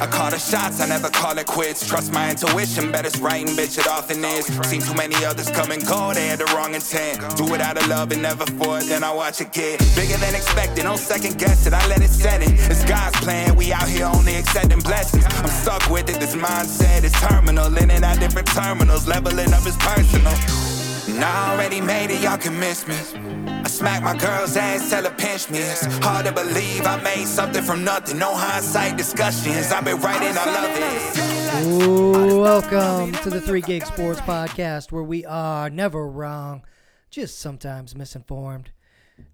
I call the shots, I never call it quits. Trust my intuition, bet it's right and bitch it often is. Seen too many others come and go, they had the wrong intent. Do it out of love and never for it, then I watch it get bigger than expected. No second guess it, I let it set it. It's God's plan, we out here only accepting blessings. I'm stuck with it, this mindset is terminal. In and out different terminals, leveling up is personal. And I already made it, y'all can miss me. I smack my girl's ass, tell her pinch me. It's hard to believe I made something from nothing. No hindsight discussions. I've been writing, I love it. Ooh, welcome to the Three Gig Sports Podcast, where we are never wrong, just sometimes misinformed.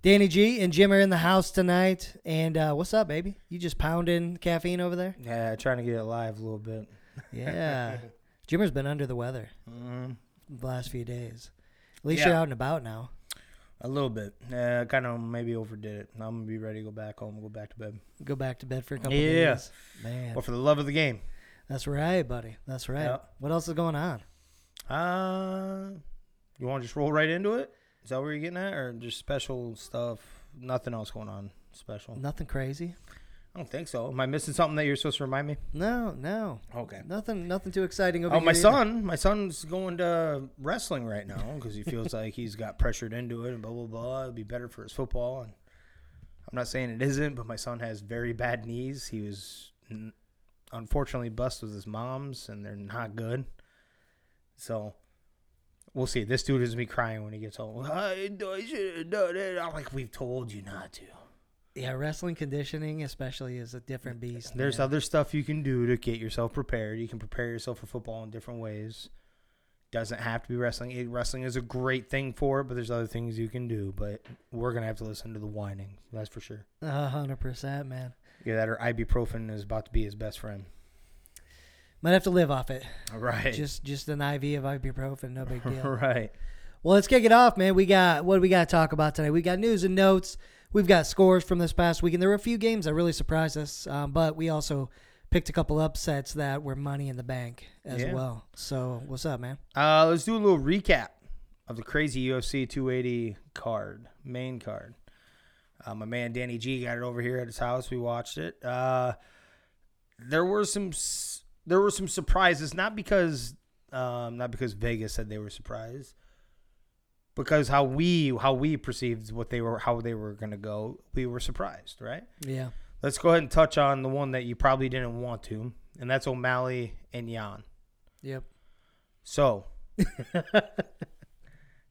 Danny G and Jim are in the house tonight. And uh, what's up, baby? You just pounding caffeine over there? Yeah, trying to get it live a little bit. Yeah. Jimmer's been under the weather Mm, the last few days. At least Yeah. you're out and about now. a little bit. Yeah, kind of maybe overdid it. I'm gonna be ready to go back home, go back to bed. Go back to bed for a couple Yeah. days. Man, But for the love of the game, that's right, buddy. That's right. Yeah. What else is going on? uh, you want to just roll right into it? Is that where you're getting at, or just special stuff? Nothing else going on special. Nothing crazy? I don't think so. Am I missing something that you're supposed to remind me? No, no. Okay. Nothing nothing too exciting over here. Oh, my either. son, my son's going to wrestling right now because he feels like he's got pressured into it and blah blah blah. It'd be better for his football, and I'm not saying it isn't, but my son has very bad knees. He was unfortunately busted with his mom's, and they're not good. So we'll see. This dude is me crying when he gets home. I, I should have done it. I'm like, we've told you not to. Yeah, wrestling conditioning especially is a different beast. There's man. other stuff you can do to get yourself prepared. You can prepare yourself for football in different ways. Doesn't have to be wrestling. It- Wrestling is a great thing for it, but there's other things you can do. But we're gonna have to listen to the whining. That's for sure. A hundred percent, man. Yeah, that or ibuprofen is about to be his best friend. Might have to live off it. All right. Just just an IV of ibuprofen, no big deal. right. well, let's kick it off, man. We got what do we got to talk about today. We got news and notes. We've got scores from this past week, and there were a few games that really surprised us. Um, but we also picked a couple upsets that were money in the bank as Yeah. well. So what's up, man? Uh, let's do a little recap of the crazy UFC 280 card, main card. Uh, my man Danny G got it over here at his house. We watched it. Uh, there were some there were some surprises, not because um, not because Vegas said they were surprised, because how we how we perceived what they were how they were going to go. We were surprised, right? Yeah. Let's go ahead and touch on the one that you probably didn't want to, and that's O'Malley and Yan. Yep. So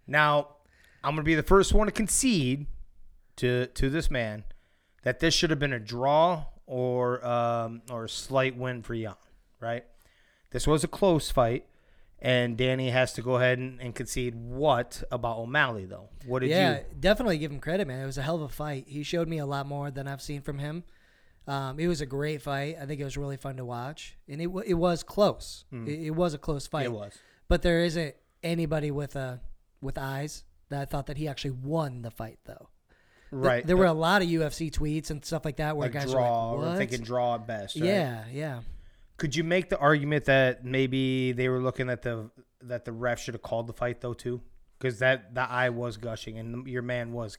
now I'm gonna be the first one to concede to to this man that this should have been a draw or um, or a slight win for Yan, right? This was a close fight, and Danny has to go ahead and, and concede what about O'Malley though? What did yeah, you? definitely give him credit, man. It was a hell of a fight. He showed me a lot more than I've seen from him. Um, it was a great fight. I think it was really fun to watch, and it it was close. It, it was a close fight. It was. but there isn't anybody with a with eyes that thought that he actually won the fight, though. Right. there were a lot of UFC tweets and stuff like that where like guys draw were like, or "What?" thinking draw at best. Right? Yeah, yeah. Could you make the argument that maybe they were looking at the that the ref should have called the fight though too, because that the eye was gushing and your man was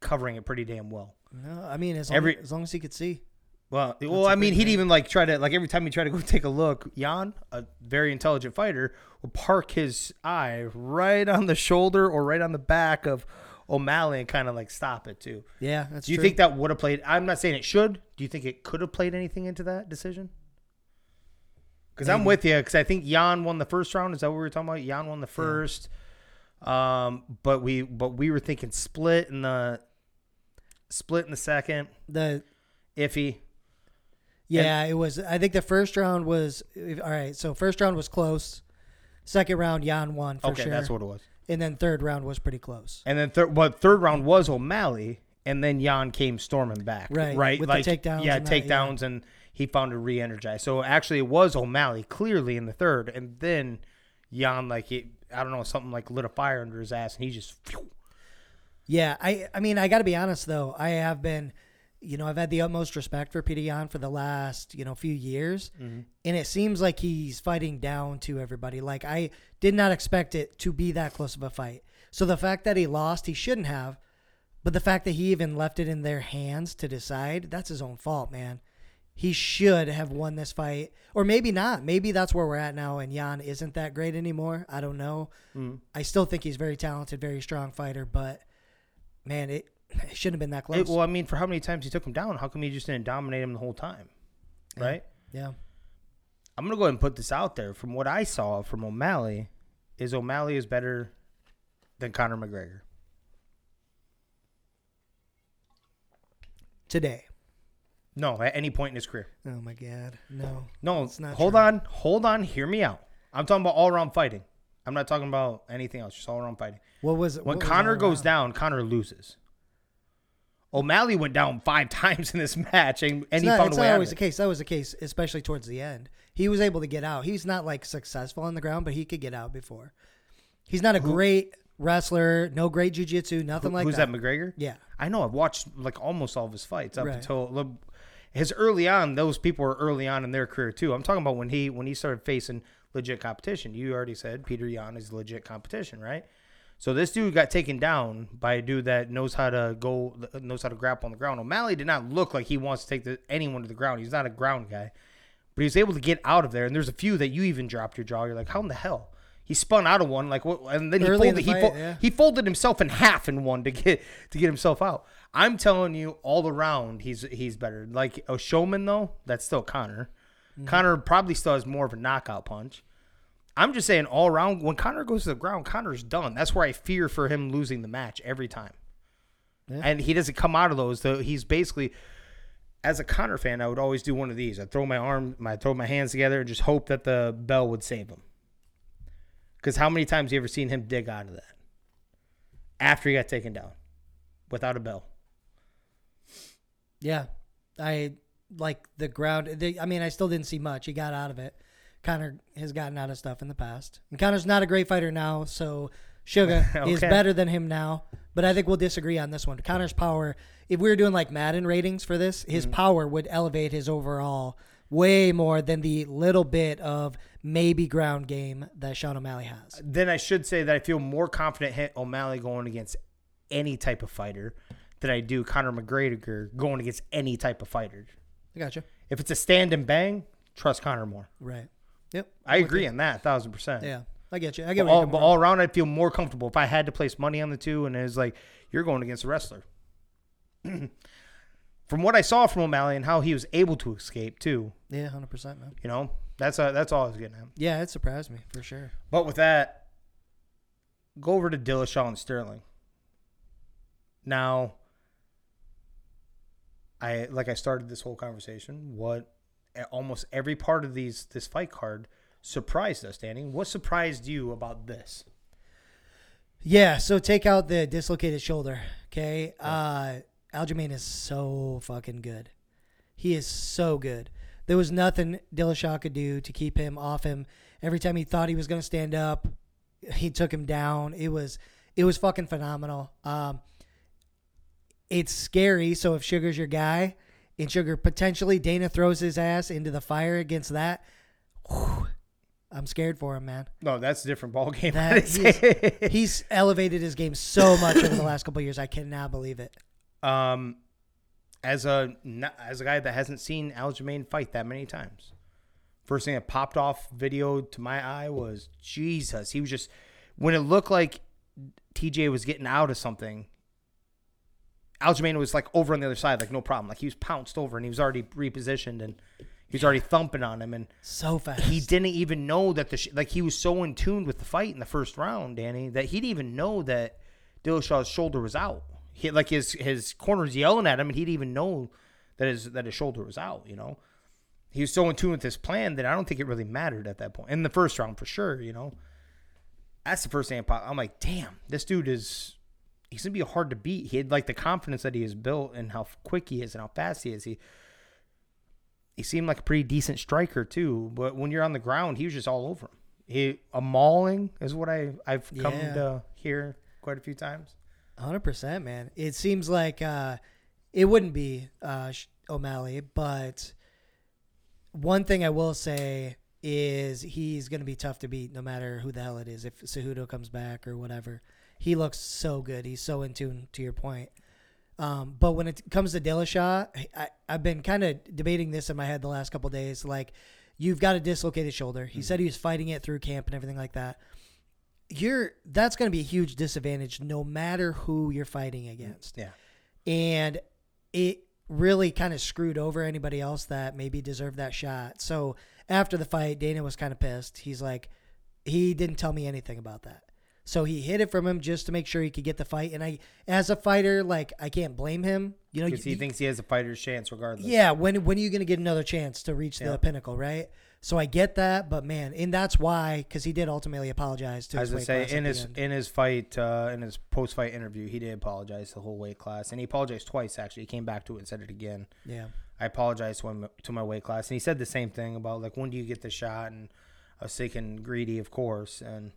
covering it pretty damn well. No, I mean as long, Every- as long as he could see. Well, well, I mean, he'd thing. even like try to like every time he tried to go take a look. Yan, a very intelligent fighter, will park his eye right on the shoulder or right on the back of O'Malley and kind of like stop it too. Yeah, that's Do you true. think that would have played? I'm not saying it should. Do you think it could have played anything into that decision? Because I'm with you. Because I think Yan won the first round. Is that what we were talking about? Yan won the first. Um, but we but we were thinking split in the split in the second. the Iffy. Yeah, it was. I think the first round was all right. So first round was close. Second round, Yan won for okay, sure. that's what it was. and then third round was pretty close. And then third, but third round was O'Malley, and then Yan came storming back. Right, right, with the takedowns Yeah, and that, yeah. takedowns, and he found to re-energize. So actually, it was O'Malley clearly in the third, and then Yan like he, I don't know, something like lit a fire under his ass, and he just. phew. Yeah, I I mean I got to be honest though. I have been, you know, I've had the utmost respect for Peter Yan for the last you know few years, Mm-hmm. and it seems like he's fighting down to everybody. Like I did not expect it to be that close of a fight. So the fact that he lost, he shouldn't have, but the fact that he even left it in their hands to decide, that's his own fault, man. He should have won this fight, or maybe not. Maybe that's where we're at now, and Yan isn't that great anymore. I don't know. Mm. I still think he's very talented, very strong fighter, but man, it, it shouldn't have been that close. It- well, I mean, for how many times he took him down, how come he just didn't dominate him the whole time? Right? yeah, I'm gonna go ahead and put this out there. From what I saw from O'Malley, is O'Malley is better than Conor McGregor. today. No, at any point in his career. Oh my god, no. No, It's not hold true. on, hold on, hear me out. I'm talking about all around fighting. I'm not talking about anything else, just all around fighting. What was it? When what Conor goes down, Conor loses. O'Malley went down five times in this match, and, and It's he not, found a way out always of the case. That was the case, especially towards the end. He was able to get out. He's not like successful on the ground, but he could get out before. He's not a great wrestler, no great jujitsu, nothing like Who's that. Who's that, McGregor? Yeah, I know. I've watched like almost all of his fights up Right. until his early on. Those people were early on in their career too. I'm talking about when he when he started facing legit competition. You already said Peter Yan is legit competition, right? So this dude got taken down by a dude that knows how to go, knows how to grapple on the ground. O'Malley did not look like he wants to take the, anyone to the ground. He's not a ground guy, but he was able to get out of there. And there's a few that you even dropped your jaw. You're like, how in the hell? He spun out of one, like what? And then he Early folded. the He, fight, fo- yeah. he folded himself in half in one to get to get himself out. I'm telling you, all around, he's he's better. Like a showman though, that's still Conor. Mm-hmm. Conor probably still has more of a knockout punch. I'm just saying, all around, when Conor goes to the ground, Conor's done. That's where I fear for him losing the match every time. Yeah. And he doesn't come out of those. Though he's basically, as a Conor fan, I would always do one of these. I throw my arm, I throw my hands together, and just hope that the bell would save him. Because how many times you ever seen him dig out of that after he got taken down without a bell? yeah. I like the ground. They, I mean, I still didn't see much. He got out of it. Conor has gotten out of stuff in the past, and Conor's not a great fighter now. So Sugar is better than him now. But I think we'll disagree on this one. Conor's power. If we were doing like Madden ratings for this, his Mm-hmm. power would elevate his overall way more than the little bit of maybe ground game that Sean O'Malley has. Then I should say that I feel more confident hit O'Malley going against any type of fighter than I do Conor McGregor going against any type of fighter. I gotcha. If it's a stand and bang, trust Conor more. Right. Yep. I agree on that, thousand percent. Yeah. I get you. I get But what you're all, but all around, I'd feel more comfortable if I had to place money on the two, and it was like you're going against a wrestler. from what I saw from O'Malley and how he was able to escape too, Yeah, hundred percent, man. you know, that's uh, that's all I was getting at. Yeah, it surprised me for sure. But with that, go over to Dillashaw and Sterling. Now, I like I started this whole conversation. What almost every part of these this fight card surprised us, Danny. What surprised you about this? Yeah, so take out the dislocated shoulder. Okay, uh, Aljamain is so fucking good. He is so good. There was nothing Dillashaw could do to keep him off him. Every time he thought he was gonna stand up, he took him down. It was it was fucking phenomenal. Um, it's scary. So if Sugar's your guy, and Sugar potentially Dana throws his ass into the fire against that, whew, I'm scared for him, man. No, that's a different ball game. That he's, he's elevated his game so much over the last couple of years. I cannot believe it. um, as a as a guy that hasn't seen Aljamain fight that many times, first thing that popped off video to my eye was Jesus. He was just when it looked like TJ was getting out of something. Aljamain was like over on the other side, like no problem. Like he was pounced over and he was already repositioned and he was already thumping on him and So fast. he didn't even know that the sh- like he was so in tune with the fight in the first round, Danny, that he didn't even know that Dillashaw's shoulder was out. He like his his corner's yelling at him, and he didn't even know that his that his shoulder was out. You know, he was so in tune with his plan that I don't think it really mattered at that point in the first round for sure. You know, that's the first thing I pop. I'm like, damn, this dude is. He's gonna be hard to beat. He had like the confidence that he has built and how quick he is and how fast he is. He he seemed like a pretty decent striker too, but when you're on the ground, he was just all over him. He a mauling is what I I've come Yeah. to hear quite a few times. 100%, man. It seems like uh, it wouldn't be uh, O'Malley, but one thing I will say is he's going to be tough to beat no matter who the hell it is. If Cejudo comes back or whatever, he looks so good. He's so in tune, to your point. Um, but when it comes to Dillashaw, I, I've been kind of debating this in my head the last couple days. Like, you've got a dislocated shoulder. He said he was fighting it through camp and everything like that. You're that's going to be a huge disadvantage no matter who you're fighting mm, against. Yeah. And it really kind of screwed over anybody else that maybe deserved that shot. So after the fight, Dana was kind of pissed. He's like, he didn't tell me anything about that. So he hid it from him just to make sure he could get the fight. And I, as a fighter, like I can't blame him. You know, Because he you- thinks he has a fighter's chance regardless. yeah. When when are you going to get another chance to reach Yeah. the pinnacle, right? So I get that, but man, and that's why because he did ultimately apologize to As his I weight say, class in his end. in his fight, uh, in his post fight interview, he did apologize to the whole weight class, and he apologized twice. Actually, he came back to it and said it again. yeah. I apologized to him to my weight class, and he said the same thing about like when do you get the shot, and I was thinking greedy, of course, and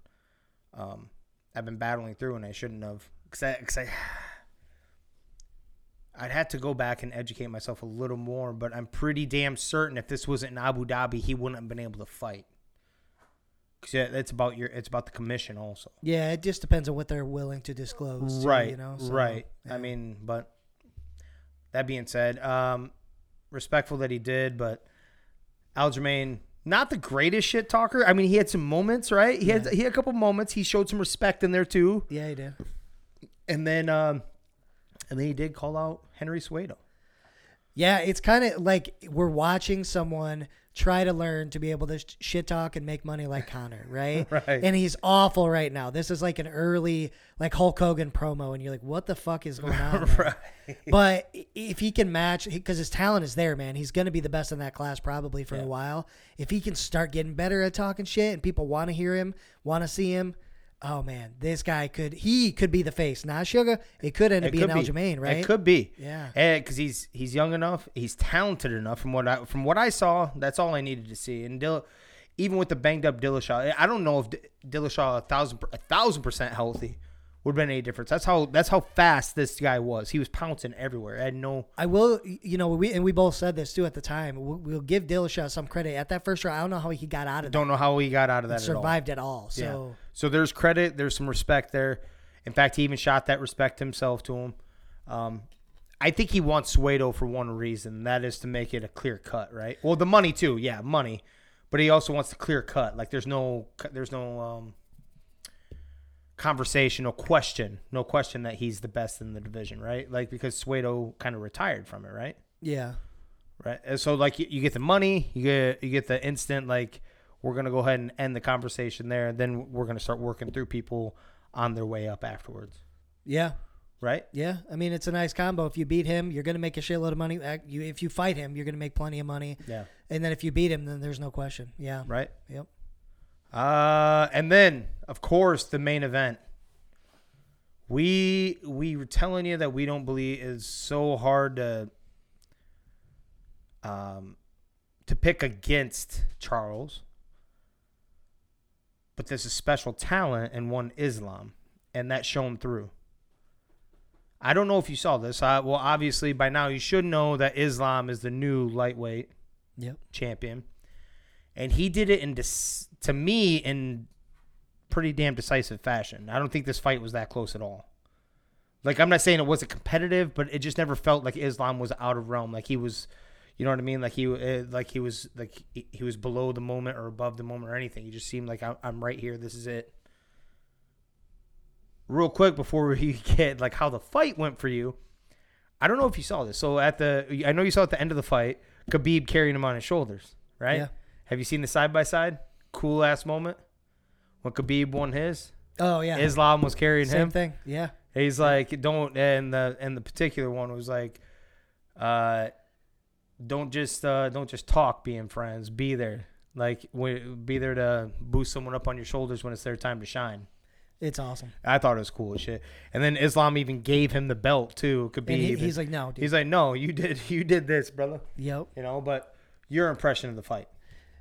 um, I've been battling through, and I shouldn't have, cause I, cause I, I'd have to go back and educate myself a little more, but I'm pretty damn certain if this wasn't in Abu Dhabi, he wouldn't have been able to fight. Cause yeah, it's about your, it's about the commission also. Yeah, it just depends on what they're willing to disclose. too, right you know. So, right yeah. i mean but that being said um respectful that he did but aljamain not the greatest shit talker i mean he had some moments right he had he had a couple moments he showed some respect in there too Yeah, he did. and then um and then he did call out henry Cejudo. Yeah, it's kind of like we're watching someone try to learn to be able to sh- shit talk and make money like Conor, right? Right. And he's awful right now. This is like an early like Hulk Hogan promo, and you're like, what the fuck is going on? right But if he can match, because his talent is there, man, he's going to be the best in that class probably for Yeah. a while. If he can start getting better at talking shit and people want to hear him, want to see him, oh man, this guy could, he could be the face. Not Sugar. It could end up It being could be. Aljamain, right? It could be. Yeah. because he's he's young enough, he's talented enough. From what I from what I saw, that's all I needed to see. And Dill, even with the banged up Dillashaw, I don't know if D- Dillashaw a thousand a thousand percent healthy would have been any difference. That's how that's how fast this guy was. He was pouncing everywhere. I had no. I will, you know, we and we both said this too at the time. We'll, we'll give Dillashaw some credit at that first round. I don't know how he got out of that, Don't know how he got out of that at all. survived at all. Yeah. So So there's credit. There's some respect there. In fact, he even shot that respect himself to him. Um, I think he wants Cejudo for one reason. That is to make it a clear cut, right? Well, the money too. Yeah, money. But he also wants the clear cut. Like there's no, there's no um, conversation, no question, no question that he's the best in the division, right? Like because Cejudo kind of retired from it, right? yeah, right? And so like you, you get the money, you get you get the instant like we're gonna go ahead and end the conversation there. and Then we're gonna start working through people on their way up afterwards, yeah, right? yeah. I mean, it's a nice combo. If you beat him, you're gonna make a shitload of money. Uh, You, if you fight him, you're gonna make plenty of money. Yeah, And then if you beat him, then there's no question. Yeah. right. Yep. Uh, and then of course the main event. We we were telling you that we don't believe is so hard to um to pick against Charles. But there's a special talent in one Islam, and that shone through. I don't know if you saw this. Uh, well, obviously by now you should know that Islam is the new lightweight Yep. champion, and he did it in dis- to me in pretty damn decisive fashion. I don't think this fight was that close at all. Like I'm not saying it wasn't competitive, but it just never felt like Islam was out of realm. Like he was, you know what I mean? Like he, uh, like he was, like he, was below the moment or above the moment or anything. He just seemed like I'm right here. This is it. Real quick before we get like how the fight went for you, I don't know if you saw this. So at the, I know you saw at the end of the fight, Khabib carrying him on his shoulders, right? Yeah. Have you seen the side by side? Cool ass moment when Khabib won his. Oh yeah. Islam was carrying Same him. thing. Yeah. He's like, don't, and the and the particular one was like, uh, don't just uh, don't just talk being friends. Be there, like, be there to boost someone up on your shoulders when it's their time to shine. It's awesome. I thought it was cool as shit. And then Islam even gave him the belt too. Khabib. And he, he's like, no, dude. he's like, no, you did, you did this, brother. yep. You know, but your impression of the fight,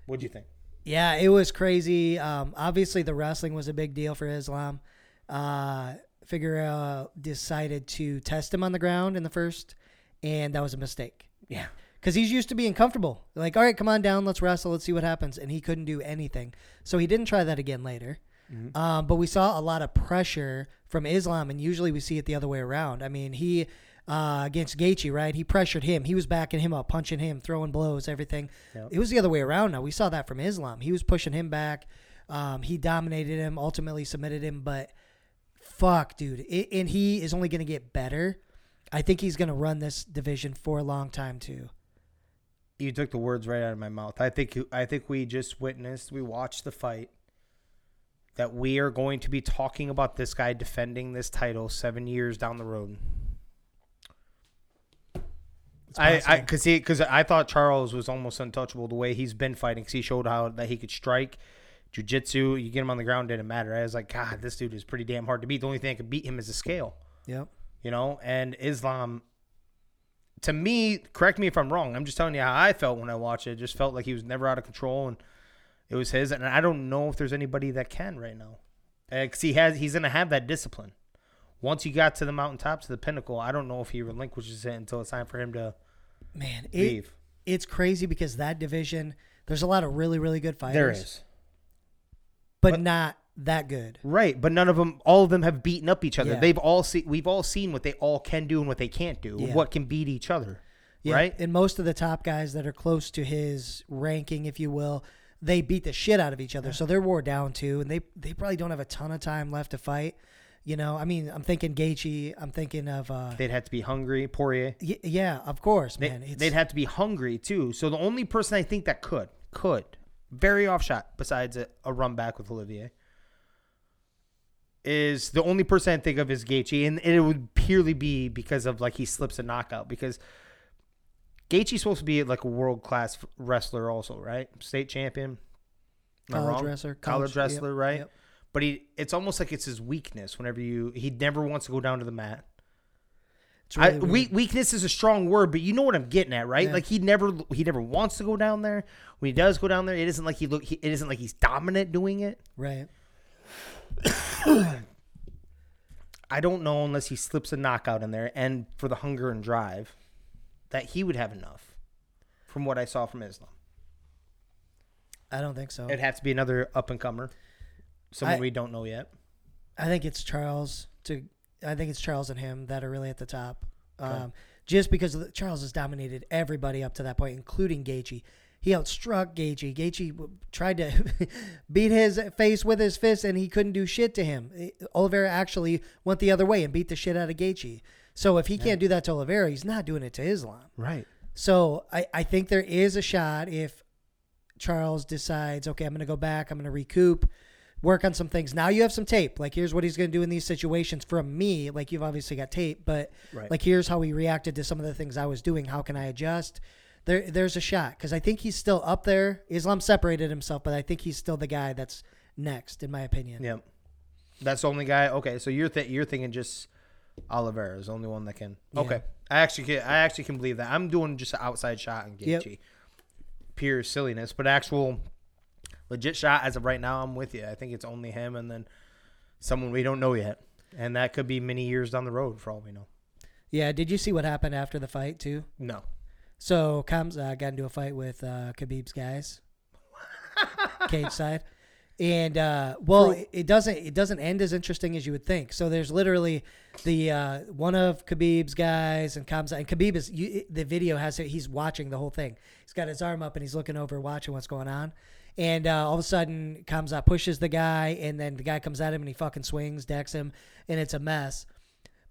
what'd you think? Yeah, it was crazy. Um, obviously, the wrestling was a big deal for Islam. Uh, Figueroa decided to test him on the ground in the first, and that was a mistake Yeah. because he's used to being comfortable. Like, all right, come on down, let's wrestle, let's see what happens. And he couldn't do anything. So he didn't try that again later. Um, but we saw a lot of pressure from Islam, and usually we see it the other way around. I mean, he uh, against Gaethje, right? He pressured him. He was backing him up, punching him, throwing blows, everything. Yep. It was the other way around. Now we saw that from Islam. He was pushing him back. Um, he dominated him, ultimately submitted him, but fuck, dude, it, and he is only going to get better. I think he's going to run this division for a long time too. You took the words right out of my mouth. I think I think we just witnessed, we watched the fight that we are going to be talking about this guy defending this title 7 years down the road. I, I, cause he, cause I thought Charles was almost untouchable the way he's been fighting. Cause he showed how that he could strike, jujitsu. You get him on the ground, didn't matter. I was like, God, this dude is pretty damn hard to beat. The only thing that could beat him is a scale, Yep. you know. And Islam, to me, correct me if I'm wrong. I'm just telling you how I felt when I watched it. it just felt like he was never out of control, and it was his. And I don't know if there's anybody that can right now, uh, because he has. He's gonna have that discipline. Once he got to the mountaintop, to the pinnacle, I don't know if he relinquishes it until it's time for him to Man, it, leave. it's crazy because that division, there's a lot of really, really good fighters. There is. but, But- not that good. Right, but none of them, all of them have beaten up each other. Yeah. They've all seen, we've all seen what they all can do and what they can't do, Yeah. what can beat each other. Yeah, Right? And most of the top guys that are close to his ranking, if you will, they beat the shit out of each other. So they're wore down too, and they they probably don't have a ton of time left to fight. You know, I mean, I'm thinking Gaethje. I'm thinking of, uh, They'd have to be hungry. Poirier, y- yeah, of course, they, man. It's, they'd have to be hungry too. So the only person I think that could, could, very off shot, besides a, a run back with Olivier, is the only person I think of is Gaethje, and it would purely be because of like he slips a knockout because. Gaethje's supposed to be like a world class wrestler, also, right? State champion. Am college wrestler, college yep, wrestler, right? yep. But he, it's almost like it's his weakness. Whenever you, he never wants to go down to the mat. I, really we, weakness is a strong word, but you know what I'm getting at, right? Yeah. Like he never, he never wants to go down there. When he does go down there, it isn't like he look. He, it isn't like he's dominant doing it. right. I don't know unless he slips a knockout in there, and for the hunger and drive, that he would have enough. From what I saw from Islam, I don't think so. it'd have to be another up and comer, someone I- we don't know yet. I think it's Charles to. I think it's Charles and him that are really at the top. Okay. Um, just because the, Charles has dominated everybody up to that point, including Gaethje. He outstruck Gaethje. Gaethje tried to beat his face with his fist, and he couldn't do shit to him. Oliveira actually went the other way and beat the shit out of Gaethje. So if he can't do that to Oliveira, he's not doing it to Islam. Right. So I, I think there is a shot if Charles decides, okay, I'm going to go back, I'm going to recoup, work on some things. Now you have some tape. Like, here's what he's going to do in these situations from me. Like, you've obviously got tape, but Right. like, here's how he reacted to some of the things I was doing. How can I adjust? There, there's a shot because I think he's still up there. Islam separated himself, but I think he's still the guy that's next, in my opinion. Yep. That's the only guy. Okay, so you're th- you're thinking just Oliveira is the only one that can. Yeah. Okay, I actually can, I actually can believe that. I'm doing just an outside shot on Yep. Gaethje. Pure silliness, but actual legit shot as of right now. I'm with you. I think it's only him and then someone we don't know yet, and that could be many years down the road for all we know. Yeah. Did you see what happened after the fight too? No. So Kamza got into a fight with uh, Khabib's guys, cage side, and uh, well, it, it doesn't it doesn't end as interesting as you would think. So there's literally the uh, one of Khabib's guys and Kamza, and Khabib is you, the video has. He's watching the whole thing. He's got his arm up and he's looking over, watching what's going on. And uh, all of a sudden, Kamza pushes the guy, and then the guy comes at him and he fucking swings, decks him, and it's a mess.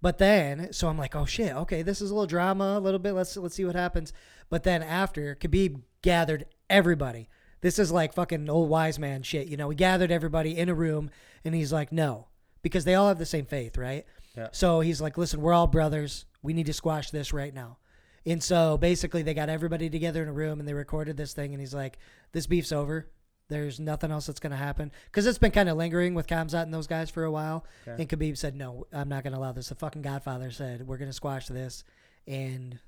But then, so I'm like, oh shit, okay, this is a little drama, a little bit. Let's let's see what happens. But then after, Khabib gathered everybody. This is like fucking old wise man shit, you know. He gathered everybody in a room, and he's like, no, because they all have the same faith, right? Yeah. So he's like, listen, we're all brothers. We need to squash this right now. And so basically, they got everybody together in a room, and they recorded this thing. And he's like, this beef's over. There's nothing else that's going to happen because it's been kind of lingering with Khamzat and those guys for a while. Okay. And Khabib said, "No, I'm not going to allow this." The fucking Godfather said, "We're going to squash this," and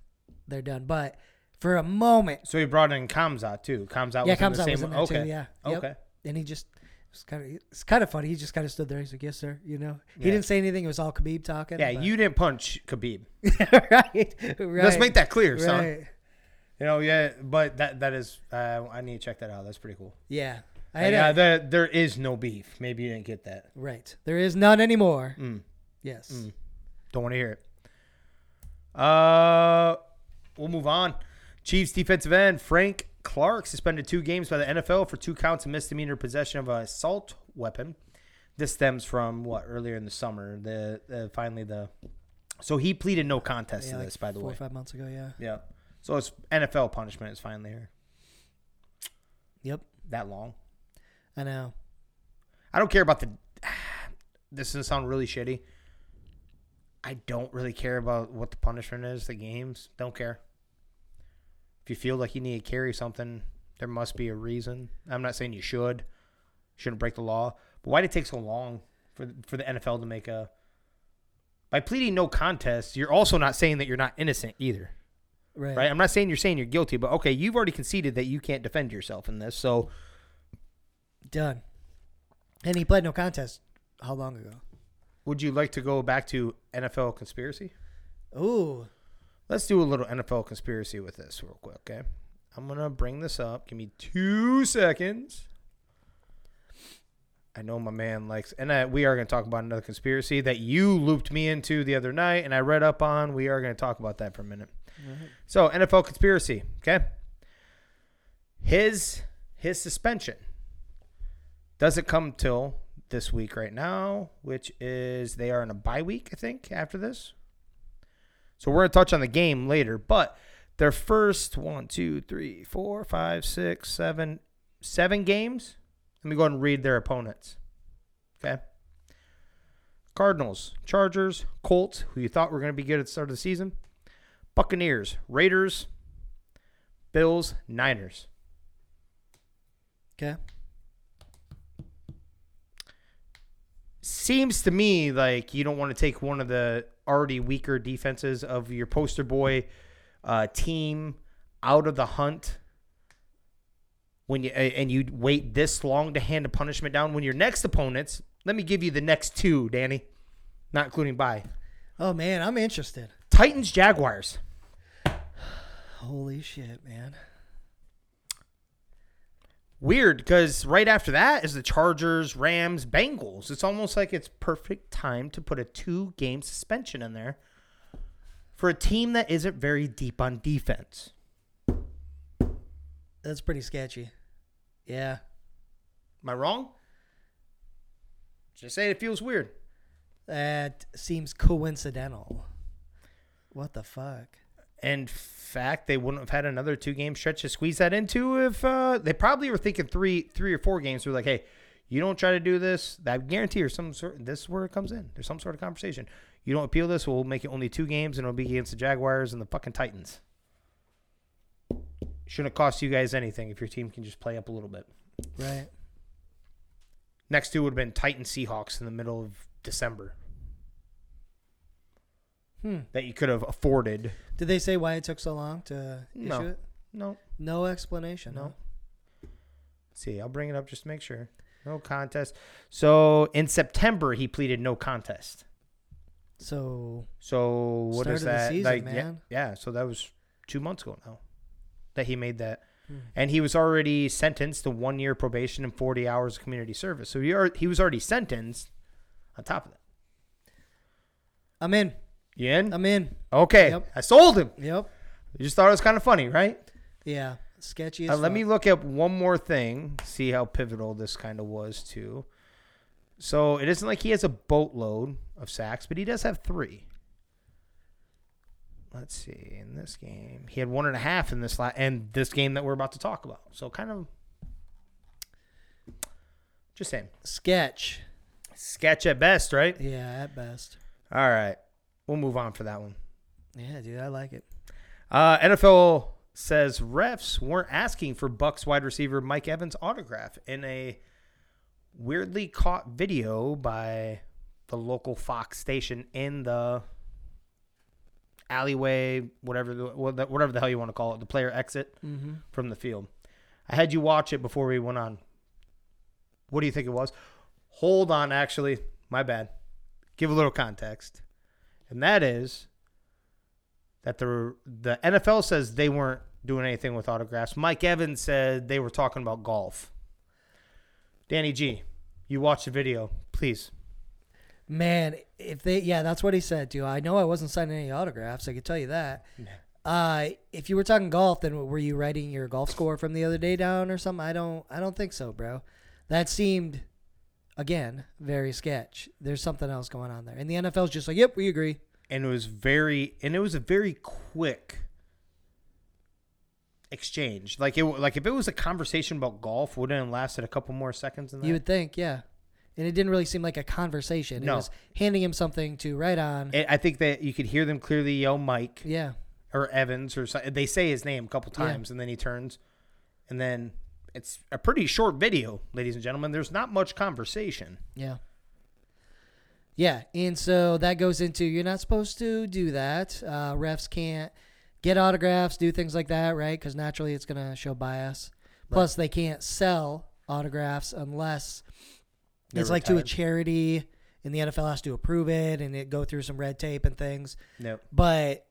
they're done. But for a moment, So he brought in Khamzat too. Khamzat yeah, was in the same. was in there okay. too. Yeah, Yep. Okay. And he just it's kind of it's kind of funny. He just kind of stood there. He's like, "Yes, sir." You know, he Yeah. didn't say anything. It was all Khabib talking. Yeah, but- you didn't punch Khabib. right, right. Let's make that clear, son. You know, yeah, but that that is. Uh, I need to check that out. That's pretty cool. Yeah, I had yeah, a- there there is no beef. Maybe you didn't get that. right. There is none anymore. Mm. Yes. Mm. Don't want to hear it. Uh, we'll move on. Chiefs defensive end Frank Clark suspended two games by the NFL for two counts of misdemeanor possession of an assault weapon. This stems from what earlier in the summer. The, the finally the so he pleaded no contest Yeah, to like this. By the four way, or five months ago. Yeah. yeah. So it's NFL punishment is finally here. Yep. That long. I know. I don't care about the. This is gonna sound really shitty. I don't really care about what the punishment is. The games don't care. If you feel like you need to carry something, there must be a reason. I'm not saying you should, shouldn't break the law. But why did it take so long for for the NFL to make a? By pleading no contest, you're also not saying that you're not innocent either, Right. right? I'm not saying you're saying you're guilty, but okay, you've already conceded that you can't defend yourself in this. So Done. And he pled no contest. How long ago? would you like to go back to NFL conspiracy? Ooh. Let's do a little NFL conspiracy with this real quick, okay? I'm gonna bring this up. Give me two seconds. I know my man likes, and I, we are gonna talk about another conspiracy that you looped me into the other night, and I read up on. We are gonna talk about that for a minute. So NFL conspiracy, okay? His his suspension doesn't come till this week right now, which is they are in a bye week, I think, after this. So we're gonna touch on the game later, but their first one, two, three, four, five, six, seven, seven games. Let me go ahead and read their opponents. Okay. Cardinals, Chargers, Colts, who you thought were going to be good at the start of the season, Buccaneers, Raiders, Bills, Niners. Okay. Seems to me like you don't want to take one of the already weaker defenses of your poster boy uh, team out of the hunt when you and you wait this long to hand a punishment down when your next opponents. Let me give you the next two, Danny, not including bye. Oh man, I'm interested. Titans, Jaguars. Holy shit, man. Weird because right after that is the Chargers, Rams, Bengals. It's almost like it's perfect time to put a two game suspension in there for a team that isn't very deep on defense. That's pretty sketchy. Yeah. Am I wrong? Just say it feels weird. That seems coincidental. What the fuck? In fact, they wouldn't have had another two game stretch to squeeze that into if uh, they probably were thinking three, three or four games. They're like, hey, you don't try to do this. I guarantee there's some sort. This is where it comes in. There's some sort of conversation. You don't appeal this, we'll make it only two games, and it'll be against the Jaguars and the fucking Titans. Shouldn't cost you guys anything if your team can just play up a little bit. Right. Next two would have been Titans Seahawks in the middle of December Hmm. that you could have afforded. Did they say why it took so long to No. issue it? No, No explanation. No. see, I'll bring it up just to make sure. No contest. So in September, he pleaded no contest. So So what Start is of the that? season, like, yeah, man. yeah. So that was two months ago now that he made that, Hmm. and he was already sentenced to one year probation and forty hours of community service. So he are, he was already sentenced. On top of that, I'm in. You in? I'm in. okay, Yep. I sold him. Yep. You just thought it was kind of funny, right? Yeah. Sketchy as Uh, let me look up one more thing, see how pivotal this kind of was too. So it isn't like he has a boatload of sacks, but he does have three. Let's see. In this game, he had one and a half in this la- and this game that we're about to talk about. So kind of, just saying, sketch. sketch at best, right? Yeah, at best. All right, we'll move on for that one. Yeah, dude, I like it. Uh, NFL says refs weren't asking for Bucks wide receiver Mike Evans' autograph in a weirdly caught video by the local Fox station in the alleyway, whatever the, whatever the hell you want to call it, the player exit Mm-hmm. from the field. I had you watch it before we went on. What do you think it was? Hold on, actually, my bad. Give a little context, and that is that the the NFL says they weren't doing anything with autographs. Mike Evans said they were talking about golf. Danny G, you watch the video, please. Man, if they yeah, that's what he said too. I know I wasn't signing any autographs. I could tell you that. Uh, if you were talking golf, then were you writing your golf score from the other day down or something? I don't. I don't think so, bro. That seemed, again, very sketch. There's something else going on there, and the NFL's just like, "Yep, we agree." and it was very and it was a very quick exchange. Like it like if it was a conversation about golf, wouldn't it have lasted a couple more seconds than that? You would think, yeah. And it didn't really seem like a conversation. It No. was handing him something to write on. It- I think that you could hear them clearly yell Mike yeah. or Evans or something. They say his name a couple Yeah. times and then he turns and then it's a pretty short video, ladies and gentlemen. There's not much conversation. Yeah. Yeah, and so that goes into you're not supposed to do that. Uh, refs can't get autographs, do things like that, right? Because naturally it's going to show bias. Plus, they can't sell autographs unless They're it's like to a charity, and the NFL has to approve it, and it go through some red tape and things. Nope. But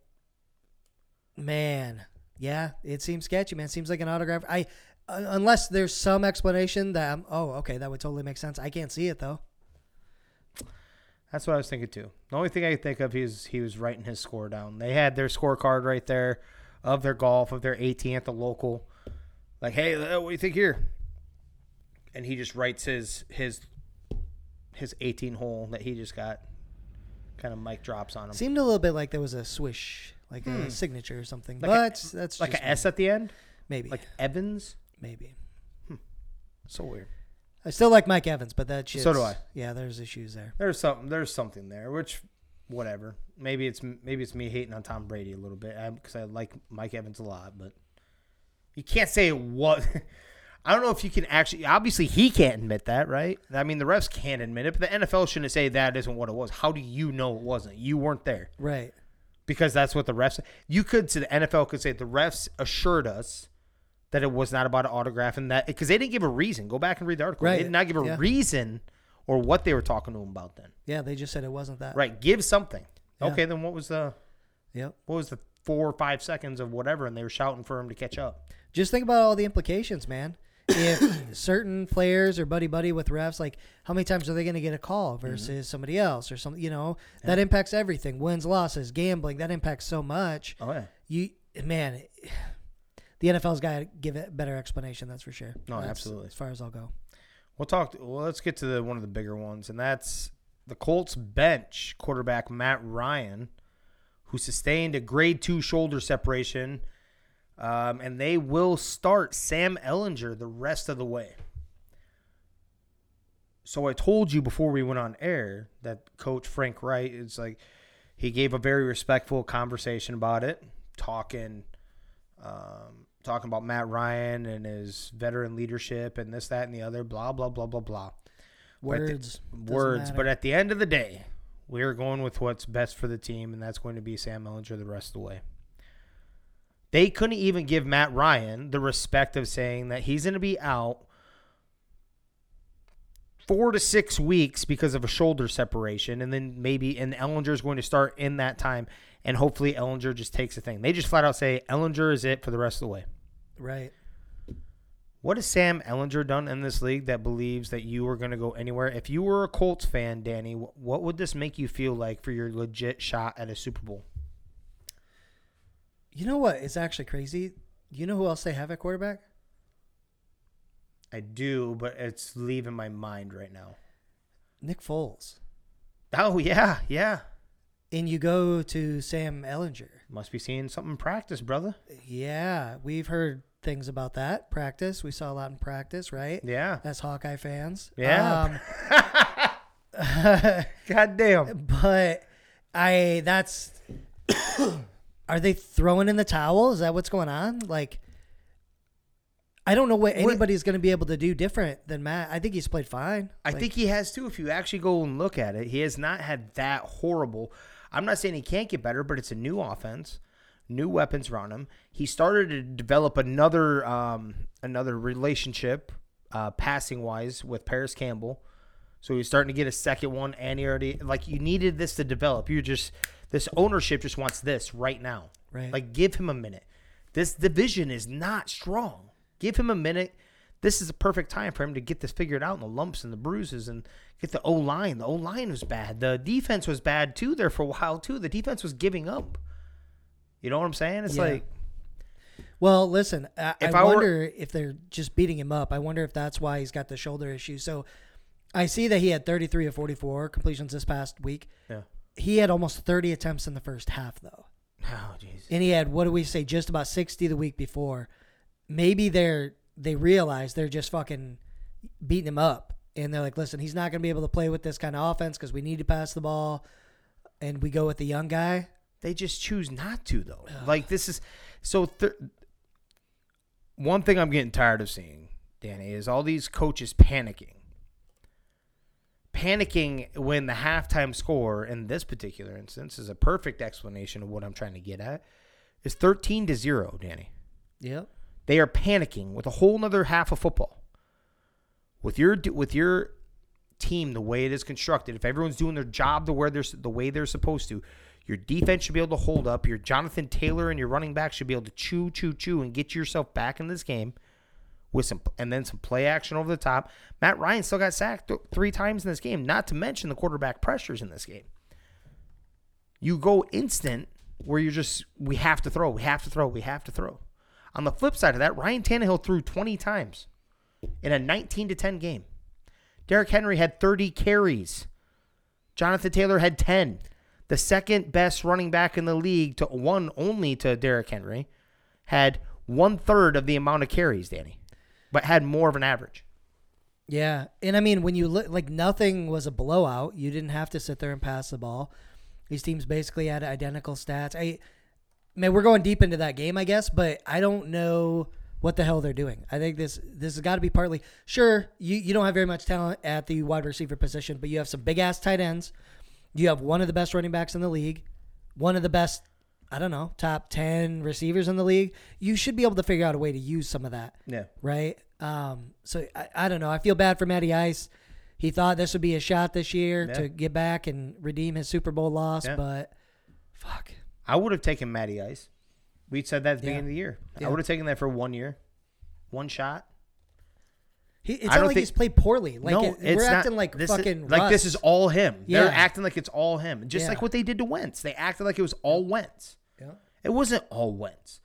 man, yeah, it seems sketchy, man. Seems like an autograph. I unless there's some explanation that I'm, oh, okay, that would totally make sense. I can't see it though. That's what I was thinking too. The only thing I could think of is he was writing his score down. They had their scorecard right there of their golf, of their 18 at the local. Like, hey, uh, what do you think here? And he just writes his his his 18 hole that he just got. Kind of mic drops on him, Seemed a little bit like there was a swish, like a signature or something. Hmm. Like a- but that's like an S at the end, maybe, like Evans. Maybe. Hmm. So weird. I still like Mike Evans, but that shit. So do I. Yeah, there's issues there. There's something. There's something there. Which, whatever. Maybe it's maybe it's me hating on Tom Brady a little bit because I like Mike Evans a lot, but you can't say what. I don't know if you can actually. Obviously, he can't admit that, right? I mean, the refs can't admit it, but the NFL shouldn't say that isn't what it was. How do you know it wasn't? You weren't there Right. because that's what the refs. You could to the NFL could say the refs assured us that it was not about an autograph and that because they didn't give a reason. Go back and read the article. Right. They did not give a Yeah. reason or what they were talking to him about then. Yeah, they just said it wasn't that. Right. Give something. Yeah. Okay, then what was the Yep. what was the four or five seconds of whatever, and they were shouting for him to catch up. Just think about all the implications, man. If certain players are buddy buddy with refs, like how many times are they going to get a call versus Mm-hmm. somebody else or something? You know, that impacts everything. Wins, losses, gambling. That impacts so much. Oh yeah. You man, the NFL's got to give it a better explanation. That's for sure. No, That's absolutely. As far as I'll go. We'll talk. Well, let's get to the one of the bigger ones, and that's the Colts bench quarterback Matt Ryan, who sustained a grade two shoulder separation, um, and they will start Sam Ehlinger the rest of the way. So I told you before we went on air that Coach Frank Reich is like he gave a very respectful conversation about it, talking um, talking about Matt Ryan and his veteran leadership and this, that, and the other, blah, blah, blah, blah, blah. But the- Words. words. matter. But at the end of the day, we're going with what's best for the team, and that's going to be Sam Ehlinger the rest of the way. They couldn't even give Matt Ryan the respect of saying that he's going to be out four to six weeks because of a shoulder separation, and then maybe and Ehlinger is going to start in that time, and hopefully Ehlinger just takes the thing. They just flat out say Ehlinger is it for the rest of the way. Right. What has Sam Ehlinger done in this league that believes that you are going to go anywhere? If you were a Colts fan, Danny, what would this make you feel like for your legit shot at a Super Bowl? You know what? It's actually crazy. You know who else they have at quarterback? I do, but it's leaving my mind right now. Nick Foles. Oh yeah, yeah. And you go to Sam Ehlinger. Must be seeing something in practice, brother. Yeah, we've heard things about that. Practice. We saw a lot in practice, right? Yeah. As Hawkeye fans. Yeah. Um, God damn. but I that's are they throwing in the towel? Is that what's going on? Like I don't know what anybody's going to be able to do different than Matt. I think he's played fine. I Like, think he has too. If you actually go and look at it, he has not had that horrible. I'm not saying he can't get better, but it's a new offense, new weapons around him. He started to develop another um, another relationship, uh, passing wise, with Parris Campbell. So he's starting to get a second one, and he already like you needed this to develop. You just this ownership just wants this right now. Right. Like give him a minute. This division is not strong. Give him a minute. This is a perfect time for him to get this figured out and the lumps and the bruises and get the O line. The O line was bad. The defense was bad too there for a while too. The defense was giving up. You know what I'm saying? It's Yeah. like Well, listen, I, I I were- wonder if they're just beating him up. I wonder if that's why he's got the shoulder issue. So I see that he had 33 of 44 completions this past week. yeah. He had almost 30 attempts in the first half, though. Oh jeez. And he had, what do we say, just about 60 the week before. Maybe they're, they realize they're just fucking beating him up. And they're like, listen, he's not going to be able to play with this kind of offense because we need to pass the ball. And we go with the young guy. They just choose not to though. Like this is so. Th- one thing I'm getting tired of seeing, Danny, is all these coaches panicking. Panicking when the halftime score in this particular instance is a perfect explanation of what I'm trying to get at. Is 13 to 0, Danny. Yep. They are panicking with a whole nother half of football. With your with your team the way it is constructed, if everyone's doing their job the way they're the way they're supposed to, your defense should be able to hold up. Your Jonathan Taylor and your running back should be able to chew, chew, chew, and get yourself back in this game with some and then some play action over the top. Matt Ryan still got sacked th- three times in this game. Not to mention the quarterback pressures in this game. You go instant where you're just we have to throw, we have to throw, we have to throw. On the flip side of that, Ryan Tannehill threw 20 times in a 19 to 10 game. Derrick Henry had 30 carries. Jonathan Taylor had 10. The second best running back in the league, to one only to Derrick Henry, had one third of the amount of carries, Danny, but had more of an average. Yeah, and I mean when you look like nothing was a blowout. You didn't have to sit there and pass the ball. These teams basically had identical stats. I man, we're going deep into that game, I guess, but I don't know what the hell they're doing. I think this this has got to be partly sure you you don't have very much talent at the wide receiver position, but you have some big ass tight ends. You have one of the best running backs in the league, one of the best I don't know top ten receivers in the league. You should be able to figure out a way to use some of that Yeah. right? Um, so I, I don't know. I feel bad for Matty Ice. He thought this would be a shot this year Yeah. to get back and redeem his Super Bowl loss, Yeah. but fuck. I would have taken Matty Ice. We said that at the Yeah. beginning of the year. Yeah. I would have taken that for one year, one shot. He, it's not like think- he's played poorly. Like no, it- it's we're not, acting like this is- fucking like this is all him. They're Yeah. acting like it's all him, just Yeah. like what they did to Wentz. They acted like it was all Wentz. Yeah. It wasn't all Wentz.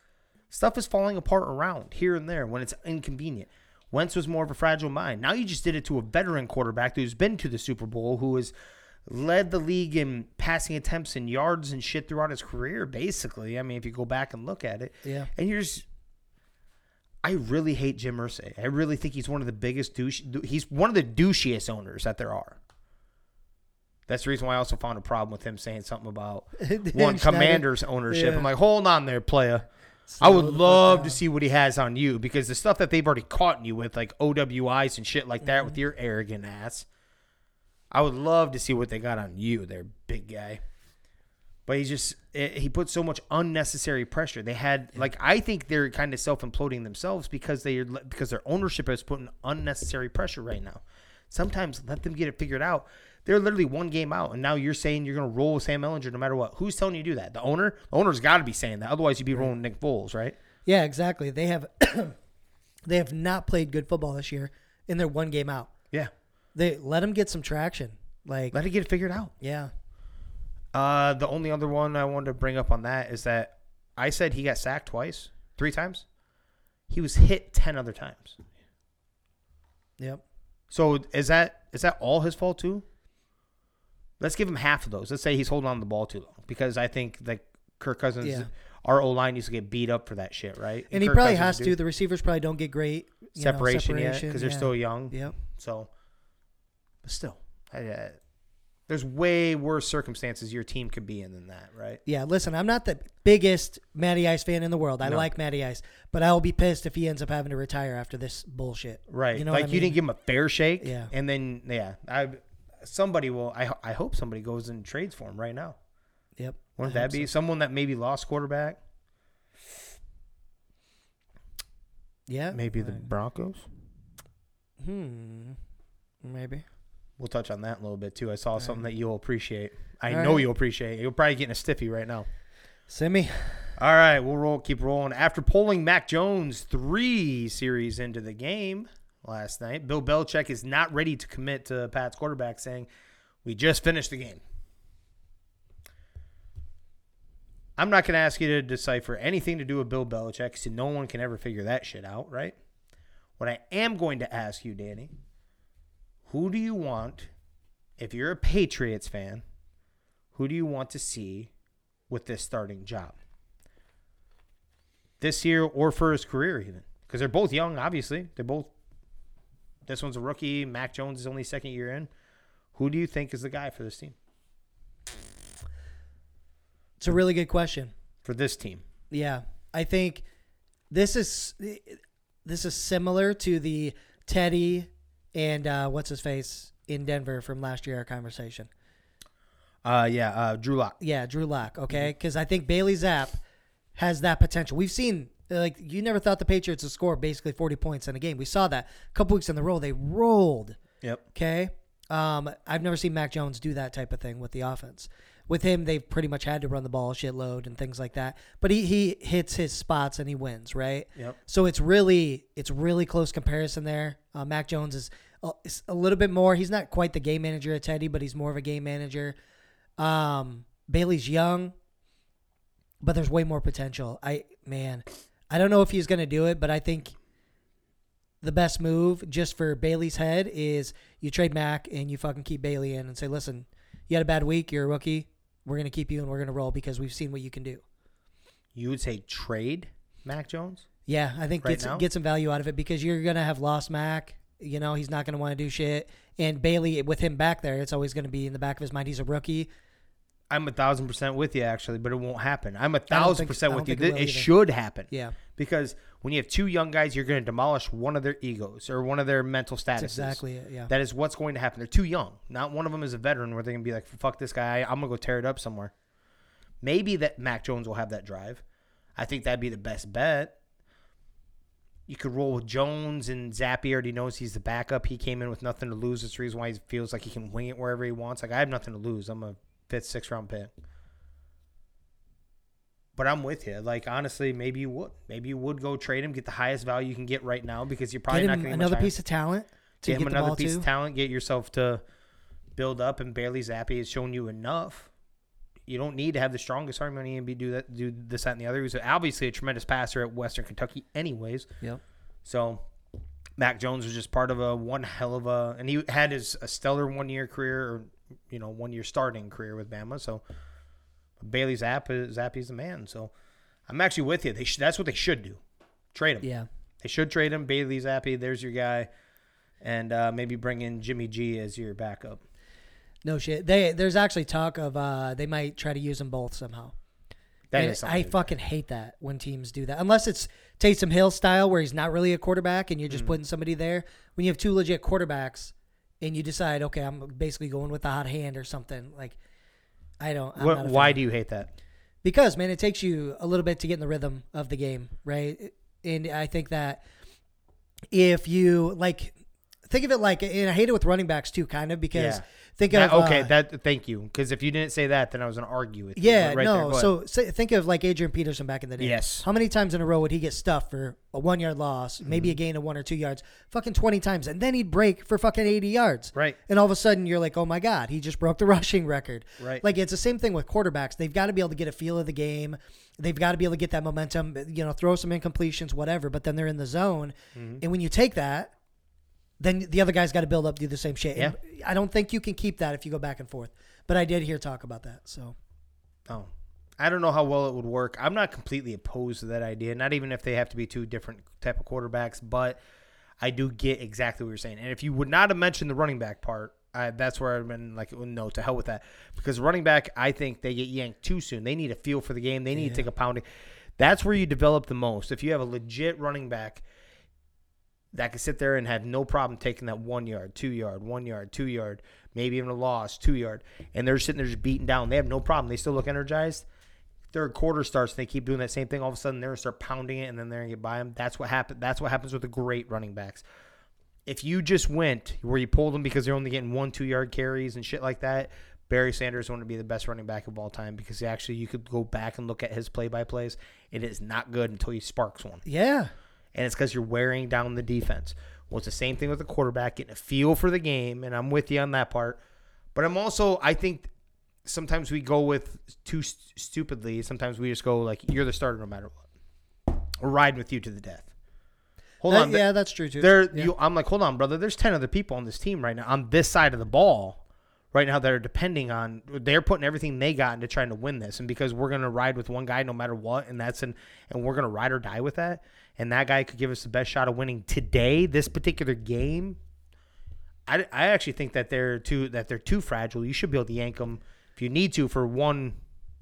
Stuff is falling apart around here and there when it's inconvenient. Wentz was more of a fragile mind. Now you just did it to a veteran quarterback who's been to the Super Bowl, who has led the league in passing attempts and yards and shit throughout his career, basically. I mean, if you go back and look at it. Yeah. And you're just I really hate Jim Irsay. I really think he's one of the biggest douche. He's one of the douchiest owners that there are. That's the reason why I also found a problem with him saying something about one Schneider. commander's ownership. Yeah. I'm like, hold on there, playa. I would Slow the fuck love to see what he has on you because the stuff that they've already caught you with, like OWIs and shit like that, Mm-hmm. with your arrogant ass. I would love to see what they got on you, there, big guy. But he's just eh, he put so much unnecessary pressure. They had like I think they're kind of self imploding themselves because they because their ownership is putting unnecessary pressure right now. Sometimes let them get it figured out. They're literally one game out, and now you're saying you're going to roll with Sam Ehlinger no matter what. Who's telling you to do that? The owner. The owner's got to be saying that. Otherwise, you'd be rolling Nick Foles, right? Yeah, exactly. They have they have not played good football this year in their one game out. Yeah. They let them get some traction. Like Let it get it figured out. yeah. Uh, the only other one I wanted to bring up on that is that I said he got sacked twice, three times. He was hit ten other times. Yep. So is that is that all his fault too? Let's give him half of those. Let's say he's holding on to the ball too long because I think that Kirk Cousins, Yeah. our O line needs to get beat up for that shit, right? And he Kirk probably Cousins has do- to. The receivers probably don't get great you know, separation, yet because they're yeah. still young. Yep. So, but still, I, uh, there's way worse circumstances your team could be in than that, right? Yeah, listen, I'm not the biggest Matty Ice fan in the world. I No. like Matty Ice, but I will be pissed if he ends up having to retire after this bullshit. Right. You know like what I you didn't give him a fair shake. Yeah. And then yeah, I somebody will. I I hope somebody goes and trades for him right now. Yep. Wouldn't I that hope be so. someone that maybe lost quarterback? Yeah. Maybe the Broncos. Hmm. Maybe. We'll touch on that in a little bit too. I saw something that you'll appreciate. I All know right. you'll appreciate. You're probably getting a stiffy right now. Semi. All right, we'll roll. Keep rolling. After pulling Mac Jones three series into the game, last night. Bill Belichick is not ready to commit to Pat's quarterback, saying, "We just finished the game." I'm not going to ask you to decipher anything to do with Bill Belichick because no one can ever figure that shit out, right? What I am going to ask you, Danny, who do you want, if you're a Patriots fan, who do you want to see with this starting job? This year or for his career, even? Because they're both young, obviously. They're both. This one's a rookie. Mac Jones is only second year in. Who do you think is the guy for this team? It's a really good question. For this team. Yeah, I think this is this is similar to the Teddy and uh, what's his face in Denver from last year. Our conversation. Uh, yeah, uh, Drew Lock. Yeah, Drew Lock. Okay, because I think Bailey Zappe has that potential. We've seen like you never thought the Patriots would score basically forty points in a game. We saw that a couple weeks in the row. They rolled. Yep. Okay. Um, I've never seen Mac Jones do that type of thing with the offense. With him, they've pretty much had to run the ball a shitload and things like that. But he, he hits his spots and he wins, right? Yep. So it's really it's really close comparison there. Uh, Mac Jones is a, is a little bit more. He's not quite the game manager at Teddy, but he's more of a game manager. Um, Bailey's young, but there's way more potential. I man, I don't know if he's gonna do it, but I think the best move just for Bailey's head is you trade Mac and you fucking keep Bailey in and say, listen, you had a bad week, you're a rookie, we're gonna keep you and we're gonna roll because we've seen what you can do. You would say trade Mac Jones? Yeah, I think Right get some, get some value out of it because you're gonna have lost Mac. You know he's not gonna want to do shit. And Bailey with him back there, it's always gonna be in the back of his mind. He's a rookie. I'm a thousand percent with you actually, but it won't happen. I'm a thousand think- percent with you. it It, it either. should happen. Yeah, Because when you have two young guys, you're going to demolish one of their egos or one of their mental statuses. that's exactly it. Yeah, That is what's going to happen. They're too young. Not one of them is a veteran where they're going to be like, fuck this guy. I'm going to go tear it up somewhere. Maybe that Mac Jones will have that drive. I think that'd be the best bet. You could roll with Jones and Zappe already knows he's the backup. He came in with nothing to lose. That's the reason why he feels like he can wing it wherever he wants. Like I have nothing to lose. I'm a fifth, sixth round pick. But I'm with you. Like honestly, maybe you would. Maybe you would go trade him, get the highest value you can get right now because you're probably get not going to another piece of talent to get get, him the another piece to. of talent, get yourself to build up, and Bailey Zappe has shown you enough. You don't need to have the strongest arm in the NBA do that, do this, that, and the other. He's obviously a tremendous passer at Western Kentucky, anyways. Yep. So Mac Jones was just part of a one hell of a, and he had his a stellar one year career, or you know, one year starting career with Bama. So Bailey Zappe, Zappe's the man. So I'm actually with you. They sh- that's what they should do. Trade him. Yeah. They should trade him. Bailey Zappe, there's your guy. And uh, maybe bring in Jimmy G as your backup. No shit. They there's actually talk of uh they might try to use them both somehow. That is I fucking hate that when teams do that. Unless it's Taysom Hill style where he's not really a quarterback and you're just putting somebody there. When you have two legit quarterbacks and you decide, okay, I'm basically going with the hot hand or something. Like I don't I'm What, why do you hate that? because man, it takes you a little bit to get in the rhythm of the game, right? And I think that if you like think of it like and I hate it with running backs too, kind of because Yeah. think That- of okay, uh, that thank you. Because if you didn't say that, then I was going to argue with you. Yeah, But right no. so say, think of like Adrian Peterson back in the day. Yes. How many times in a row would he get stuffed for a one yard loss, maybe Mm-hmm. a gain of one or two yards, fucking 20 times, and then he'd break for fucking 80 yards. Right. And all of a sudden you're like, oh my God, he just broke the rushing record. Right. Like it's the same thing with quarterbacks. They've got to be able to get a feel of the game. They've got to be able to get that momentum, you know, throw some incompletions, whatever, but then they're in the zone. Mm-hmm. And when you take that, then the other guy's got to build up, do the same shit. And I don't think you can keep that if you go back and forth. But I did hear talk about that. So Oh. I don't know how well it would work. I'm not completely opposed to that idea, not even if they have to be two different type of quarterbacks, but I do get exactly what you're saying. And if you would not have mentioned the running back part, I, that's where I've been like, oh, no, to hell with that. Because running back, I think they get yanked too soon. They need a feel for the game. They need to take a pounding. That's where you develop the most. If you have a legit running back that can sit there and have no problem taking that one yard, two yard, one yard, two yard, maybe even a loss, two yard, and they're sitting there just beating down. They have no problem. They still look energized. Third quarter starts, and they keep doing that same thing. All of a sudden, they're gonna start pounding it, and then they're gonna get by them. That's what happened. That's what happens with the great running backs. If you just went where you pulled them because they're only getting one, two yard carries and shit like that, Barry Sanders to be the best running back of all time because actually you could go back and look at his play by plays. It is not good until he sparks one. yeah. And it's because you're wearing down the defense. Well, it's the same thing with the quarterback, getting a feel for the game, and I'm with you on that part. But I'm also, I think sometimes we go with too st- stupidly. Sometimes we just go like, "You're the starter no matter what." We're riding with you to the death. Hold That- on, yeah, that's true too. there, Yeah. you, I'm like, hold on, brother. There's ten other people on this team right now on this side of the ball, right now that are depending on. They're putting everything they got into trying to win this, and because we're gonna ride with one guy no matter what, and that's an, and we're gonna ride or die with that, and that guy could give us the best shot of winning today, this particular game. I, I actually think that they're too that they're too fragile. You should be able to yank them if you need to for one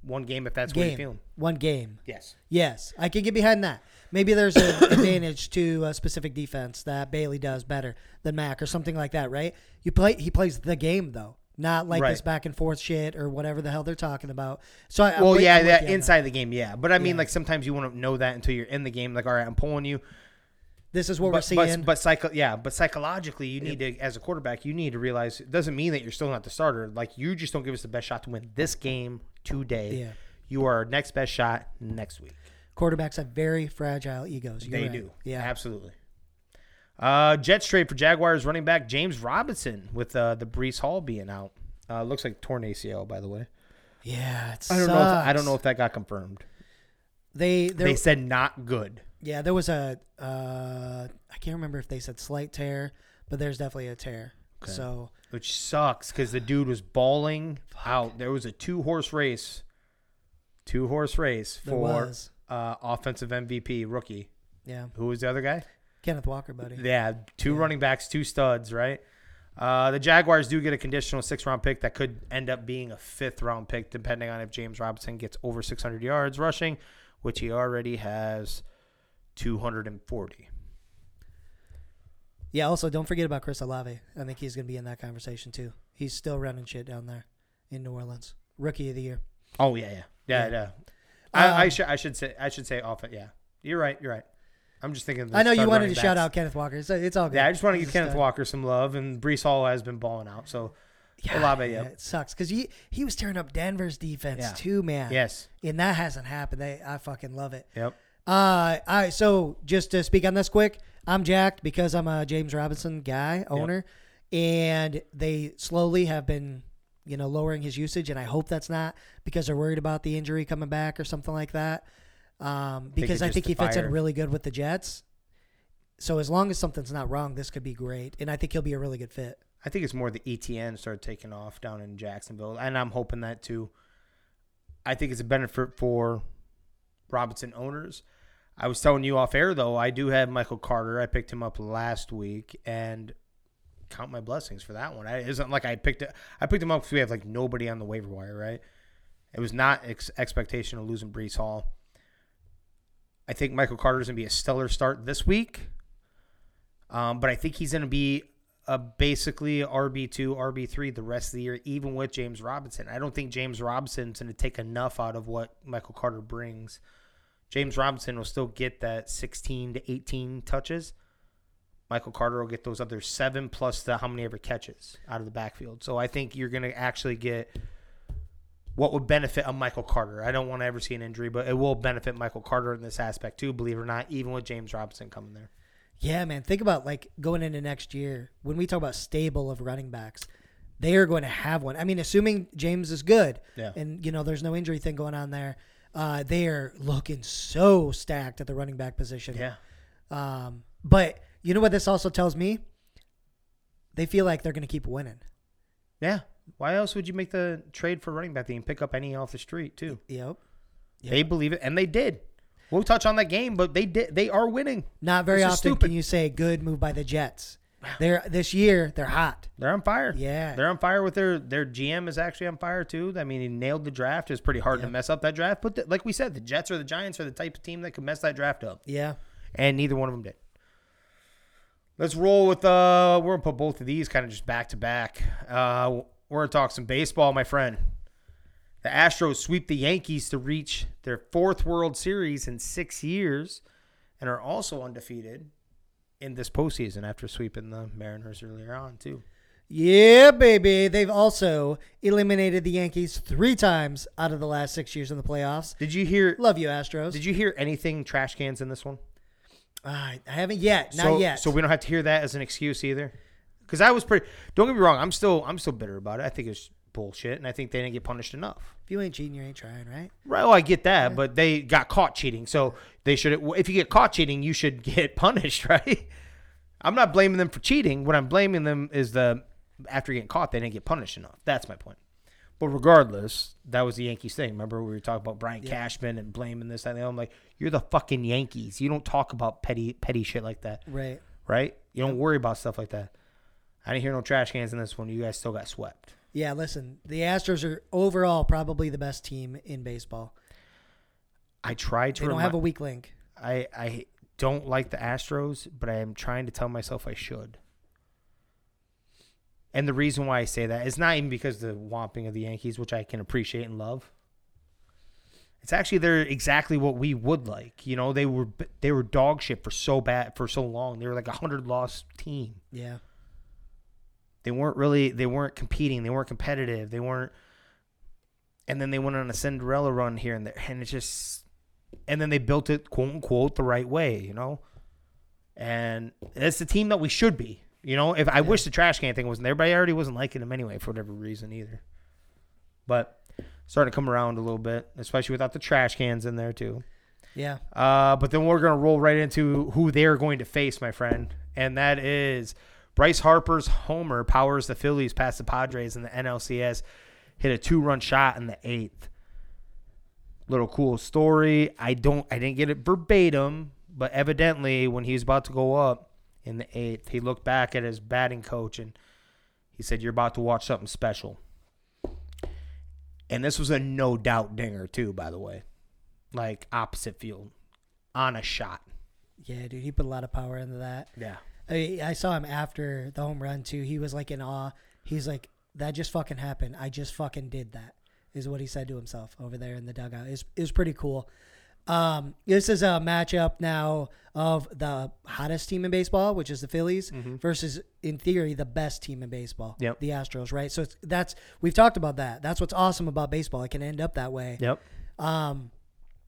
one game if that's what you're feeling. one game. Yes. Yes, I can get behind that. Maybe there's an advantage to a specific defense that Bailey does better than Mac or something like that, right? You play he plays the game though, not like this back and forth shit or whatever the hell they're talking about. So I, Well, yeah, that inside the game, yeah. But I mean, Yeah. like sometimes you want to know that until you're in the game. Like, all right, I'm pulling you. This is what we're but, seeing. but, but psycho, yeah, but psychologically, you need to, as a quarterback, you need to realize it doesn't mean that you're still not the starter. Like you just don't give us the best shot to win this game today. Yeah. You are our next best shot next week. Quarterbacks have very fragile egos. You're they right. do. Yeah. absolutely. Uh, Jets trade for Jaguars running back James Robinson with uh, the Breece Hall being out. Uh, looks like torn ACL, by the way. Yeah, I don't know. If, I don't know if that got confirmed. they there, They said not good. yeah there was a uh, I can't remember if they said slight tear, but there's definitely a tear. Okay. So which sucks because the dude was bawling out. There was a two horse race, two horse race for uh, offensive MVP rookie. yeah, Who was the other guy? Kenneth Walker, buddy. Yeah, two running backs, two studs, right? Uh, the Jaguars do get a conditional six round pick that could end up being a fifth round pick, depending on if James Robinson gets over 600 yards rushing, which he already has 240. Yeah. Also, don't forget about Chris Olave. I think he's gonna be in that conversation too. He's still running shit down there in New Orleans. Rookie of the year. Oh yeah, yeah, yeah, Yeah. yeah. I, I Um, should I should say I should say off it. Yeah, you're right. You're right. I'm just thinking. I know you wanted to shout out Kenneth Walker. It's, it's all good. Yeah, I just want to give Kenneth stud. Walker some love, and Breece Hall has been balling out. So Yeah, Olave, yeah, yeah. it sucks because he he was tearing up Denver's defense Yeah. too, man. yes, and that hasn't happened. They, I fucking love it. yep. Uh, I so just to speak on this quick, I'm jacked because I'm a James Robinson guy owner, and they slowly have been, you know, lowering his usage, and I hope that's not because they're worried about the injury coming back or something like that. Um, because I think he fits in really good with the Jets. So as long as something's not wrong, this could be great, and I think he'll be a really good fit. I think it's more the ETN started taking off down in Jacksonville, and I'm hoping that too. I think it's a benefit for Robinson owners. I was telling you off air though, I do have Michael Carter. I picked him up last week, and count my blessings for that one. I, it isn't like I picked it. I picked him up because we have like nobody on the waiver wire, right? It was not ex- expectation of losing Breece Hall. I think Michael Carter's gonna be a stellar start this week. Um, but I think he's going to be a basically RB two, RB three the rest of the year, even with James Robinson. I don't think James Robinson's going to take enough out of what Michael Carter brings. James Robinson will still get that sixteen to eighteen touches. Michael Carter will get those other seven plus the how many ever catches out of the backfield. So I think you're going to actually get what would benefit a Michael Carter. I don't want to ever see an injury, but it will benefit Michael Carter in this aspect too, believe it or not, even with James Robinson coming there. Yeah, man. Think about like going into next year when we talk about stable of running backs, they are going to have one. I mean, assuming James is good, Yeah. and you know there's no injury thing going on there, uh, they are looking so stacked at the running back position. Yeah. Um, but you know what this also tells me? They feel like they're going to keep winning. Yeah. Why else would you make the trade for running back? They can pick up any off the street too. Yep. They believe it, and they did. We'll touch on that game, but they did. They are winning. Not very often stupid. can you say good move by the Jets. They're this year they're hot. They're on fire. Yeah. they're on fire with their their GM is actually on fire too. I mean, he nailed the draft. It's pretty hard to mess up that draft, but the, like we said, the Jets or the Giants are the type of team that could mess that draft up, Yeah. and neither one of them did. Let's roll with uh. We're gonna put both of these kind of just back to back. Uh, we're gonna talk some baseball, my friend. The Astros sweep the Yankees to reach their fourth World Series in six years, and are also undefeated in this postseason after sweeping the Mariners earlier on too. Yeah, baby. They've also eliminated the Yankees three times out of the last six years in the playoffs. Did you hear? Love you, Astros. Did you hear anything trash cans in this one? I I haven't yet. Not so, yet. So we don't have to hear that as an excuse either. Because I was pretty. Don't get me wrong. I'm still I'm still bitter about it. I think it's bullshit, and I think they didn't get punished enough. if you ain't cheating, you ain't trying, right? Right. Well, I get that, but they got caught cheating, so they should. If you get caught cheating, you should get punished, right? I'm not blaming them for cheating. What I'm blaming them is the after getting caught, they didn't get punished enough. That's my point. But regardless, that was the Yankees thing. Remember we were talking about Brian Cashman and blaming this and the. I'm like, you're the fucking Yankees. You don't talk about petty petty shit like that, Right. right? You don't worry about stuff like that. I didn't hear no trash cans in this one. You guys still got swept. Yeah. Listen, the Astros are overall probably the best team in baseball. I tried to. They don't remi- have a weak link. I I don't like the Astros, but I am trying to tell myself I should. And the reason why I say that is not even because of the whomping of the Yankees, which I can appreciate and love. It's actually they're exactly what we would like. You know, they were they were dog shit for so bad for so long. They were like a hundred loss team. Yeah. They weren't really they weren't competing. They weren't competitive. They weren't. And then they went on a Cinderella run here and there, and it's just, and then they built it quote unquote the right way, you know. And it's the team that we should be, you know. If I wish the trash can thing wasn't there, but I already wasn't liking them anyway for whatever reason either. But starting to come around a little bit, especially without the trash cans in there too. Yeah. Uh, but then we're going to roll right into who they're going to face, my friend. And that is Bryce Harper's homer powers the Phillies past the Padres in the NLCS. Hit a two run shot in the eighth. Little cool story. I don't I didn't get it verbatim, but evidently when he was about to go up in the eighth, he looked back at his batting coach and he said, You're about to watch something special. And this was a no doubt dinger too, by the way. Like opposite field. On a shot. Yeah, dude. He put a lot of power into that. Yeah. I, I saw him after the home run too. He was like in awe. He's like, "That just fucking happened. I just fucking did that." Is what he said to himself over there in the dugout. Is is pretty cool. Um, this is a matchup now of the hottest team in baseball, which is the Phillies, versus in theory the best team in baseball, Yep. the Astros. Right. So it's, that's we've talked about that. That's what's awesome about baseball. It can end up that way. Yep. Um,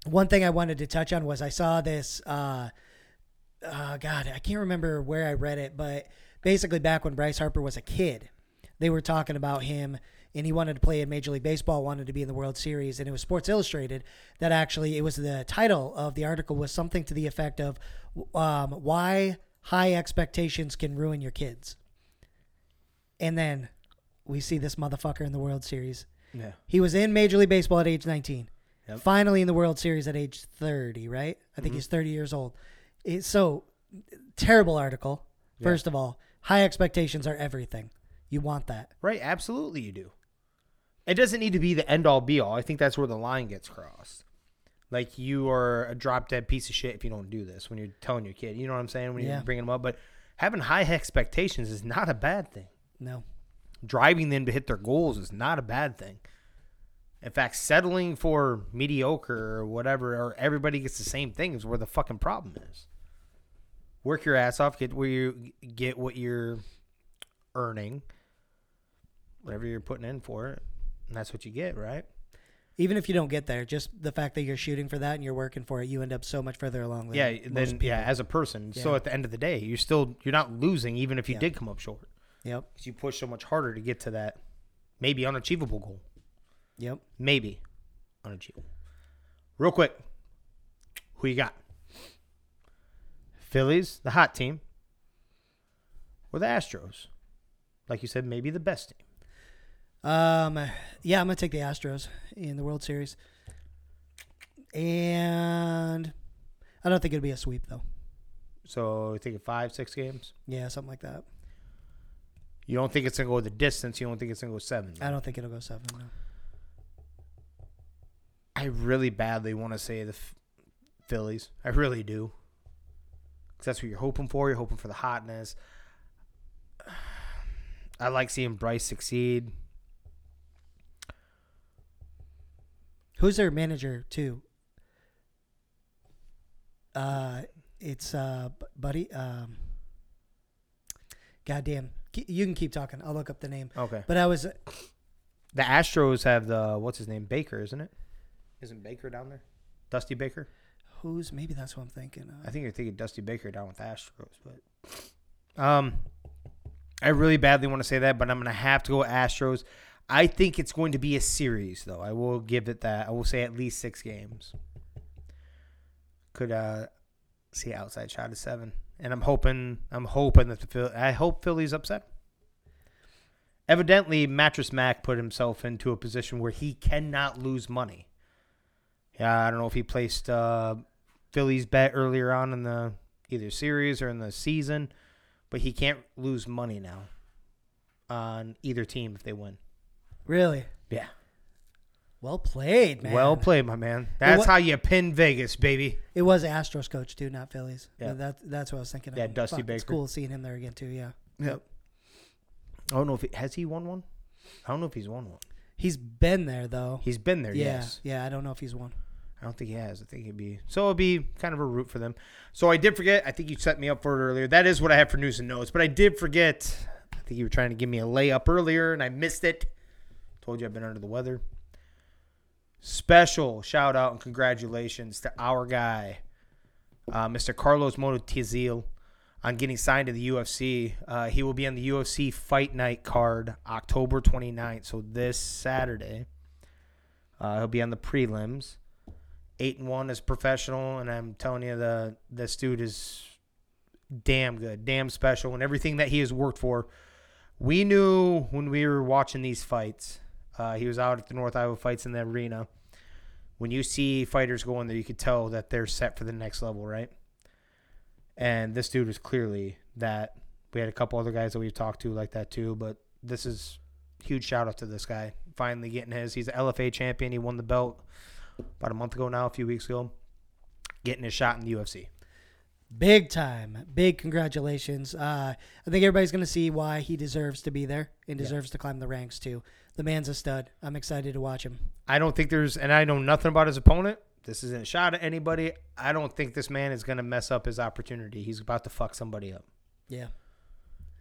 one thing I wanted to touch on was I saw this. Uh, uh, God, I can't remember where I read it, but basically back when Bryce Harper was a kid, they were talking about him and he wanted to play in Major League Baseball, wanted to be in the World Series, and it was Sports Illustrated that actually it was the title of the article was something to the effect of um, why high expectations can ruin your kids. And then we see this motherfucker in the World Series. Yeah. He was in Major League Baseball at age 19. Yep. Finally in the World Series at age 30, right? I think he's 30 years old. It's so terrible article. First of all, high expectations are everything. You want that. Right. Absolutely, you do. It doesn't need to be the end all be all. I think that's where the line gets crossed. Like you are a drop dead piece of shit if you don't do this when you're telling your kid. You know what I'm saying? When Yeah. you're bringing them up. But having high expectations is not a bad thing. No. Driving them to hit their goals is not a bad thing. In fact, settling for mediocre or whatever, or everybody gets the same thing is where the fucking problem is. Work your ass off, get where you get what you're earning, whatever you're putting in for it, and that's what you get, right? Even if you don't get there, just the fact that you're shooting for that and you're working for it, you end up so much further along. Than Yeah, then people. yeah, as a person. So at the end of the day, you're still you're not losing even if you Yeah. did come up short Yep. because you push so much harder to get to that maybe unachievable goal. Yep. Maybe unachievable. Real quick, who you got? Phillies, the hot team, or the Astros? Like you said, maybe the best team. Um, yeah, I'm gonna take the Astros in the World Series, and I don't think it'll be a sweep though. So you think five, six games. Yeah, something like that. You don't think it's gonna go the distance. You don't think it's gonna go seven. I don't think it'll go seven. No. I really badly want to say the F- Phillies. I really do. Because that's what you're hoping for. You're hoping for the hotness. I like seeing Bryce succeed. Who's their manager too? Uh, it's uh, buddy. Um, goddamn, you can keep talking. I'll look up the name. Okay. But I was The Astros have the what's his name Baker, isn't it? Isn't Baker down there? Dusty Baker. Who's maybe that's what I'm thinking. Of. I think you're thinking Dusty Baker down with Astros, but um, I really badly want to say that, but I'm gonna have to go Astros. I think it's going to be a series, though. I will give it that. I will say at least six games. Could uh see outside shot of seven, and I'm hoping I'm hoping that the Phil- I hope Philly's upset. Evidently, Mattress Mac put himself into a position where he cannot lose money. Yeah, I don't know if he placed uh, Philly's bet earlier on in the either series or in the season, but he can't lose money now on either team if they win. Really? Yeah. Well played, man. Well played, my man. That's wa- how you pin Vegas, baby. It was Astros coach too, not Phillies. Yeah. That, that's what I was thinking. Yeah, of. Dusty Fuck, It's Baker. cool seeing him there again too. Yeah. Yep. I don't know if he, has he won one. I don't know if he's won one. He's been there though. He's been there, yeah. yes. Yeah. I don't know if he's won. I don't think he has. I think he'd be so it'd be kind of a root for them. So I did forget. I think you set me up for it earlier. That is what I have for news and notes. But I did forget. I think you were trying to give me a layup earlier, and I missed it. Told you I've been under the weather. Special shout out and congratulations to our guy, uh, Mr. Carlos Monotizil, on getting signed to the UFC. Uh, he will be on the UFC Fight Night card October 29th. So this Saturday, uh, he'll be on the prelims eight and one as professional, and I'm telling you, the this dude is damn good, damn special, and everything that he has worked for. We knew when we were watching these fights. Uh, he was out at the North Iowa fights in the arena. When you see fighters go in there, you could tell that they're set for the next level, right? And this dude was clearly that. We had a couple other guys that we've talked to like that too, but this is huge shout out to this guy finally getting his. He's an LFA champion. He won the belt about a month ago now, a few weeks ago, getting his shot in the UFC. Big time. Big congratulations. Uh, I think everybody's going to see why he deserves to be there and deserves to climb the ranks too. The man's a stud. I'm excited to watch him. I don't think there's, and I know nothing about his opponent. This isn't a shot at anybody. I don't think this man is going to mess up his opportunity. He's about to fuck somebody up. Yeah.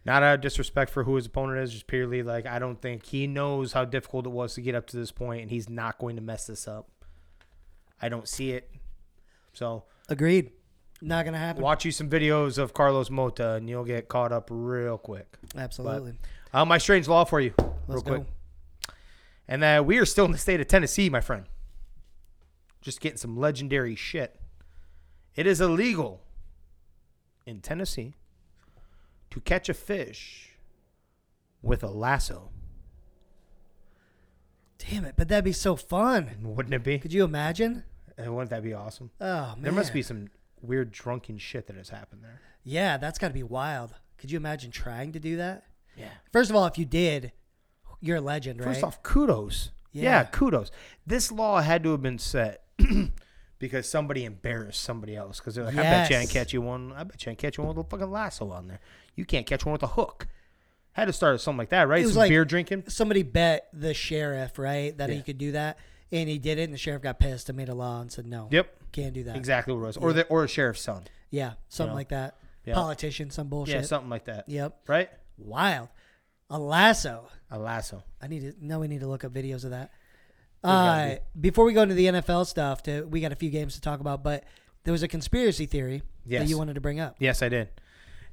Not out of disrespect for who his opponent is, just purely like I don't think he knows how difficult it was to get up to this point, and he's not going to mess this up. I don't see it. So Agreed. Not going to happen. watch you some videos of Carlos Mota, and you'll get caught up real quick. Absolutely. Uh, my strange law for you, real Let's quick. go. And uh, we are still in the state of Tennessee, my friend. Just getting some legendary shit. It is illegal in Tennessee to catch a fish with a lasso. Damn it. But that'd be so fun. Wouldn't it be? Could you imagine? Uh, Wouldn't that be awesome? Oh, man. There must be some weird drunken shit that has happened there. Yeah, that's got to be wild. Could you imagine trying to do that? Yeah. First of all, if you did, you're a legend, right? First off, kudos. Yeah. Kudos. This law had to have been set because somebody embarrassed somebody else. Because they're like, I bet you ain't Yes. catch you one. I bet you i ain't catch you one with a fucking lasso on there. You can't catch one with a hook. Had to start with something like that, right? It was Some like- beer drinking. Somebody bet the sheriff, right, that Yeah. he could do that, and he did it, and the sheriff got pissed and made a law and said, no, Yep, can't do that. exactly what it was. Or the or a sheriff's son. Yeah, something like that. Yeah. Politician, some bullshit. Yeah, something like that. Yep. Right? Wild. A lasso. A lasso. I need to now we need to look up videos of that. gotta Uh, before we go into the NFL stuff, to, we got a few games to talk about, but there was a conspiracy theory Yes. that you wanted to bring up. Yes, I did.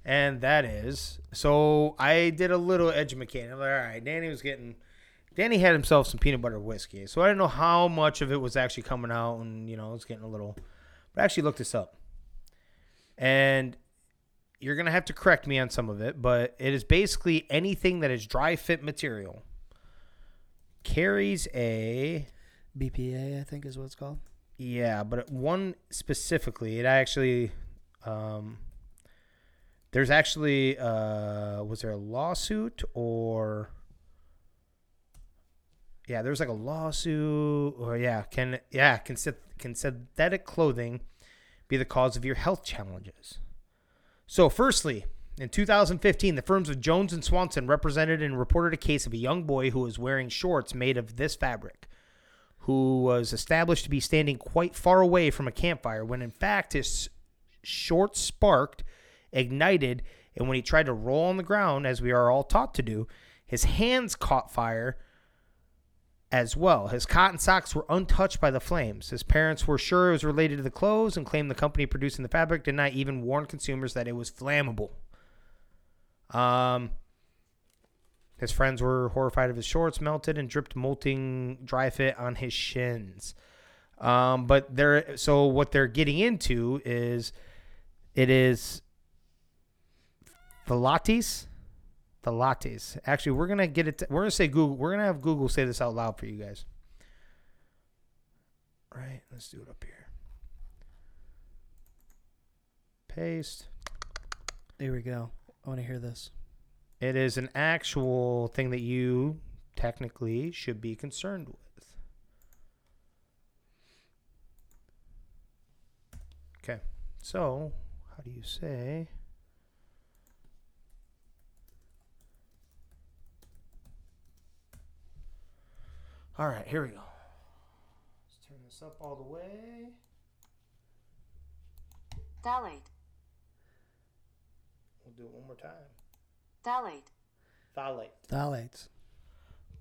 And that is so I did a little educating. I'm like, all right, Danny was getting Danny had himself some peanut butter whiskey. So I didn't know how much of it was actually coming out and you know, it's getting a little but I actually looked this up. And you're gonna have to correct me on some of it, but it is basically anything that is dry fit material carries a BPA, I think is what it's called. yeah, but one specifically, it actually, um, there's actually, uh, was there a lawsuit or, yeah, there's like a lawsuit or yeah, can yeah, can can synthetic clothing be the cause of your health challenges? So, firstly, in 2015, the firms of Jones and Swanson represented and reported a case of a young boy who was wearing shorts made of this fabric who was established to be standing quite far away from a campfire when in fact his shorts sparked, ignited, and when he tried to roll on the ground, as we are all taught to do, his hands caught fire as well. His cotton socks were untouched by the flames. His parents were sure it was related to the clothes and claimed the company producing the fabric did not even warn consumers that it was flammable. Um, his friends were horrified of his shorts melted and dripped molting dry fit on his shins. Um, but they're so what they're getting into is it is the lattes. The lattes. Actually, we're gonna get it. we're gonna say Google. We're gonna have Google say this out loud for you guys. Right. Let's do it up here. Paste. There we go. I want to hear this. It is an actual thing that you technically should be concerned with. Okay. So, how do you say? All right, here we go. Let's turn this up all the way. Phthalate. We'll do it one more time. Phthalate. Phthalate. Phthalates.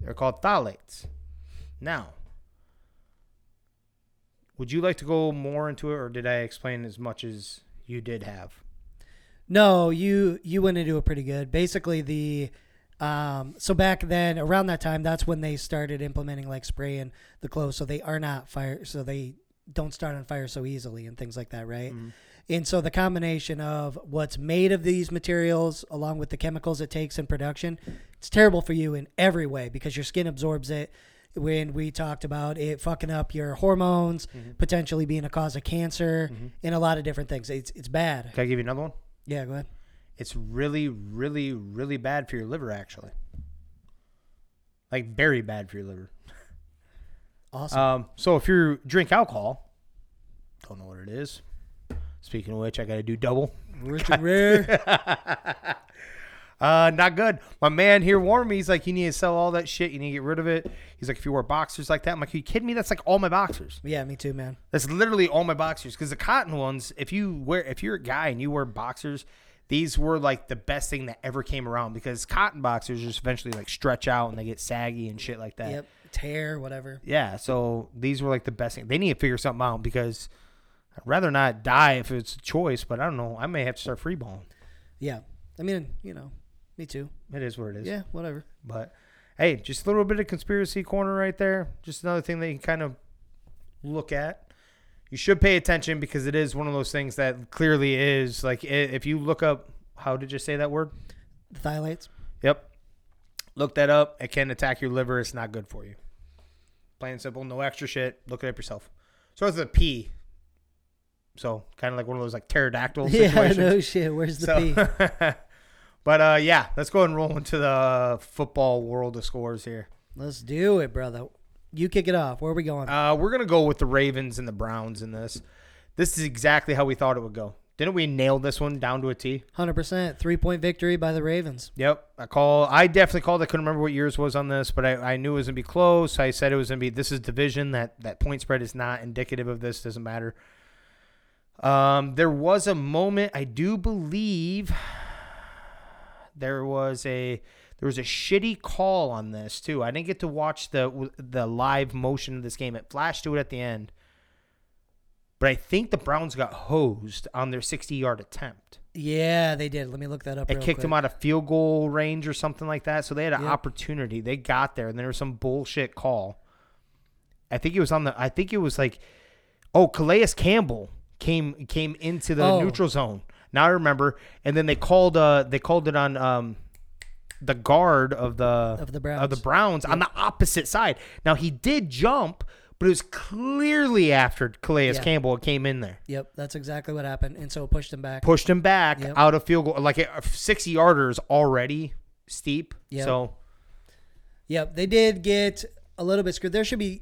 They're called phthalates. Now, would you like to go more into it, or did I explain as much as you did have? No, you you went into it pretty good. Basically, the um, so back then, around that time, that's when they started implementing like spraying the clothes, so they are not fire, so they don't start on fire so easily and things like that, right? Mm-hmm. And so the combination of what's made of these materials, along with the chemicals it takes in production, it's terrible for you in every way because your skin absorbs it. When we talked about it fucking up your hormones, mm-hmm. potentially being a cause of cancer, mm-hmm. and a lot of different things, it's it's bad. Can I give you another one? Yeah, go ahead. It's really, really, really bad for your liver, actually. Like very bad for your liver. Awesome. Um, so if you drink alcohol, don't know what it is. Speaking of which, I got to do double. Rich and rare. Uh, not good. My man here warned me. He's like, you need to sell all that shit. You need to get rid of it. He's like, if you wear boxers like that, I'm like, are you kidding me? That's like all my boxers. Yeah, me too, man. That's literally all my boxers. Because the cotton ones, if you wear, if you're a guy and you wear boxers, these were like the best thing that ever came around. Because cotton boxers just eventually like stretch out and they get saggy and shit like that. Yep. Tear, whatever. Yeah. So these were like the best thing. They need to figure something out because I'd rather not die if it's a choice. But I don't know. I may have to start freeballing. Yeah. I mean, you know, me too. It is what it is. Yeah, whatever. But hey, just a little bit of conspiracy corner right there. Just another thing that you can kind of look at. You should pay attention because it is one of those things that clearly is like if you look up how did you say that word? The phthalates. Yep. Look that up. It can attack your liver. It's not good for you. Plain and simple. No extra shit. Look it up yourself. So it's a P. So kind of like one of those like pterodactyl Yeah, no shit. Where's the P? But uh, yeah, let's go ahead and roll into the football world of scores here. Let's do it, brother. You kick it off. Where are we going? Uh, we're gonna go with the Ravens and the Browns in this. This is exactly how we thought it would go. Didn't we nail this one down to a T? Hundred percent. Three point victory by the Ravens. Yep. I call. I definitely called. I couldn't remember what yours was on this, but I, I knew it was gonna be close. I said it was gonna be. This is division. That that point spread is not indicative of this. Doesn't matter. Um, there was a moment. I do believe there was a there was a shitty call on this too. I didn't get to watch the the live motion of this game. It flashed to it at the end. But I think the Browns got hosed on their 60 yard attempt. Yeah, they did. Let me look that up. It kicked quick. them out of field goal range or something like that. So they had an Yep. opportunity. They got there, and there was some bullshit call. I think it was on the. I think it was like, oh, Calais Campbell came came into the Oh. neutral zone. Now I remember. And then they called. Uh, they called it on um, the guard of the Of the of the Browns. Browns on the opposite side. Now he did jump, but it was clearly after Calais Yeah. Campbell came in there Yep, that's exactly what happened, and so it pushed him back. pushed him back Yep. out of field goal. Like uh, 60 yarder is already steep. Yep. So Yep, they did get a little bit screwed. There should be,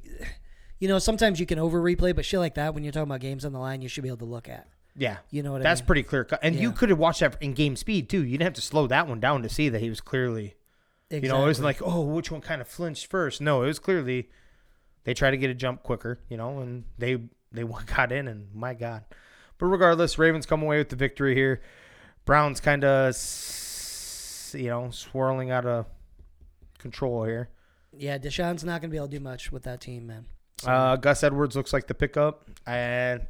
you know, sometimes you can over replay, but shit like that when you're talking about games on the line, you should be able to look at. Yeah, You know what I that's mean? pretty clear. cut. And you could have watched that in game speed too. You didn't have to slow that one down to see that he was clearly. Exactly. You know, it wasn't like oh, which one kind of flinched first. No, it was clearly they tried to get a jump quicker. You know, and they they got in, and my God. But regardless, Ravens come away with the victory here. Browns kind of, you know, swirling out of control here. Yeah, Deshaun's not going to be able to do much with that team, man. Uh, Gus Edwards looks like the pickup, and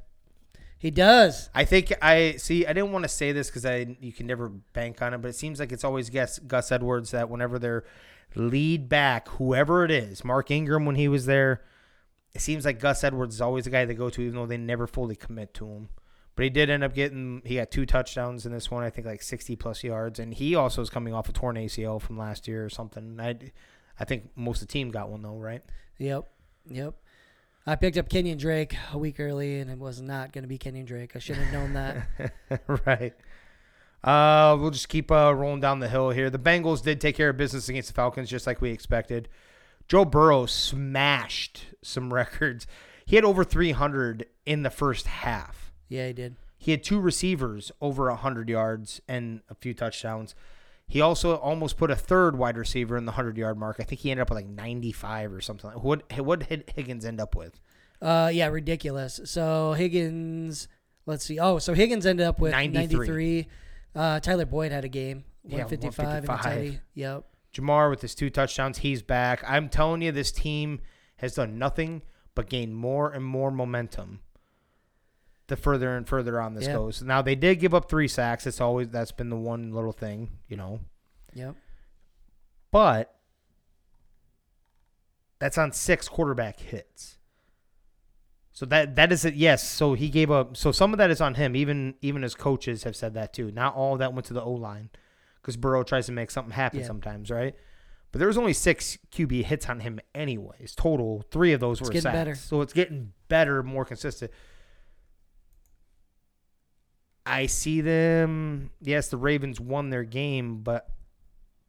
He does. I think I see. I didn't want to say this because I you can never bank on it, but it seems like it's always Gus Gus Edwards that whenever they're lead back, whoever it is, Mark Ingram when he was there, it seems like Gus Edwards is always the guy they go to, even though they never fully commit to him. But he did end up getting. He got two touchdowns in this one. I think like sixty plus yards, and he also is coming off a torn ACL from last year or something. I, I think most of the team got one though, right? Yep. Yep. I picked up Kenyon Drake a week early, and it was not going to be Kenyon Drake. I should have known that. right. Uh, we'll just keep uh, rolling down the hill here. The Bengals did take care of business against the Falcons, just like we expected. Joe Burrow smashed some records. He had over 300 in the first half. yeah, he did. He had two receivers over 100 yards and a few touchdowns. He also almost put a third wide receiver in the 100 yard mark. I think he ended up with like 95 or something. What what did Higgins end up with? Uh, yeah, ridiculous. So Higgins, let's see. Oh, so Higgins ended up with 93. 93. Uh, Tyler Boyd had a game, Yeah, 155. and a 155. Yep. Ja'Marr with his two touchdowns, he's back. I'm telling you, this team has done nothing but gain more and more momentum the further and further on this Yeah. goes. Now they did give up three sacks. It's always that's been the one little thing, you know. Yep. But that's on six quarterback hits. So that that is it. Yes. So he gave up. So some of that is on him. Even even his coaches have said that too. Not all of that went to the O line because Burrow tries to make something happen Yeah. sometimes, right? But there was only six QB hits on him, anyways. Total. Three of those It's were sacks. better. So it's getting better, more consistent. I see them. Yes, the Ravens won their game, but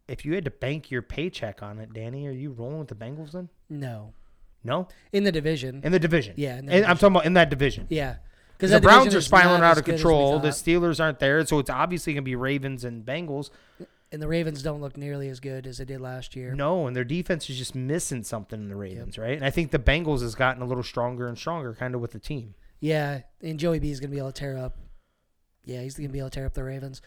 if you had to bank your paycheck on it, Danny, are you rolling with the Bengals then? No. No, In the division. in the division. Yeah, the and I'm talking about in that division. yeah. Because the Browns are spiraling out of good as we control. The. Steelers aren't there, so it's obviously going to be Ravens and Bengals. and the Ravens don't look nearly as good as they did last year. No, and their defense is just missing something in the Ravens, right? And I think the Bengals has gotten a little stronger and stronger, kind of with the team. Yeah, and Joey B is going to be able to tear up. Yeah, he's going to be able to tear up the Ravens.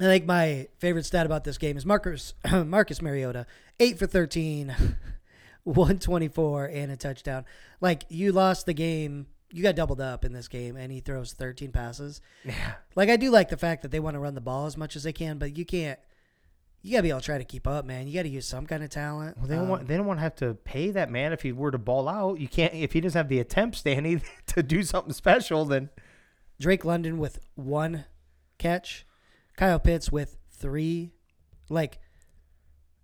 I think my favorite stat about this game is Marcus Marcus Mariota, eight for 13, 124, and a touchdown. Like you lost the game, you got doubled up in this game, and he throws 13 passes. Yeah. Like I do like the fact that they want to run the ball as much as they can, but you can't. You gotta be able to try to keep up, man. You got to use some kind of talent. Well, they don't Um, want they don't want to have to pay that man if he were to ball out. You can't if he doesn't have the attempts, Danny, to do something special. Then Drake London with one catch, Kyle Pitts with three. Like,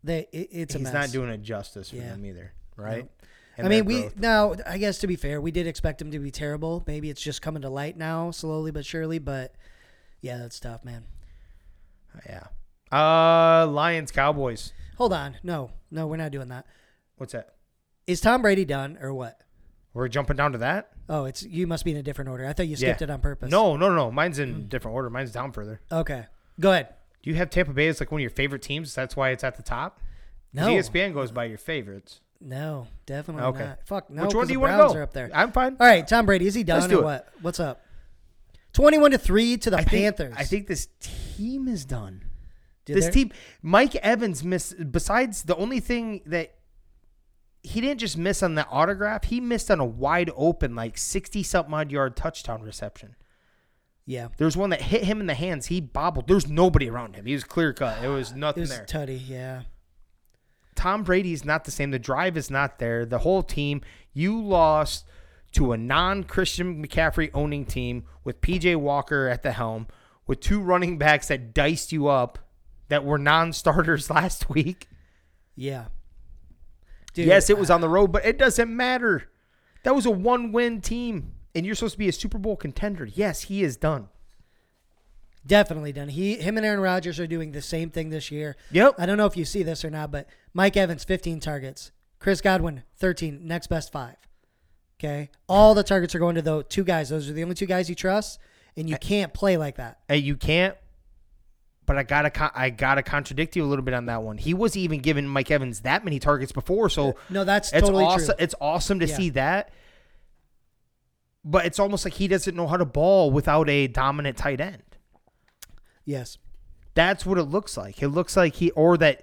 they it, it's a he's mess. not doing it justice for Yeah. them either, right? And I their mean, we growth. now I guess to be fair, we did expect him to be terrible. Maybe it's just coming to light now, slowly but surely. But yeah, that's tough, man. yeah. Uh, Lions Cowboys. Hold on, no, no, we're not doing that. What's that? Is Tom Brady done or what? We're jumping down to that. Oh, it's you must be in a different order. I thought you skipped Yeah. it on purpose. No, no, no. Mine's in mm. different order. Mine's down further. Okay, go ahead. Do you have Tampa Bay as like one of your favorite teams? That's why it's at the top. 'Cause No, ESPN goes by your favorites. no, definitely Okay. not. Fuck no. Which one 'cause do you the want to Browns go? Are up there. I'm fine. All right, Tom Brady, is he done Let's do or it. what? What's up? Twenty-one to three to the I think, Panthers. I think this team is done. Dude, this they're- team, Mike Evans missed. Besides the only thing that he didn't just miss on the autograph, he missed on a wide open, like sixty something odd yard touchdown reception. Yeah, There's one that hit him in the hands. He bobbled. There's nobody around him. He was clear cut. It was it nothing was there. Tutty. Yeah, Tom Brady's not the same. The drive is not there. The whole team, you lost to a non Christian McCaffrey owning team with PJ Walker at the helm, with two running backs that diced you up that were non starters last week. yeah. Dude, yes, it was on the road, but it doesn't matter. That was a one win team, and you're supposed to be a Super Bowl contender. Yes, he is done. definitely done. He, him, and Aaron Rodgers are doing the same thing this year. Yep. I don't know if you see this or not, but Mike Evans, fifteen targets. Chris Godwin, thirteen. Next best five. Okay, all the targets are going to those two guys. Those are the only two guys you trust, and you can't play like that. Hey, you can't. But I gotta, I gotta contradict you a little bit on that one. He wasn't even giving Mike Evans that many targets before, so No, that's it's totally awesome. true. It's awesome to Yeah. see that. But it's almost like he doesn't know how to ball without a dominant tight end. Yes. That's what it looks like. It looks like he or that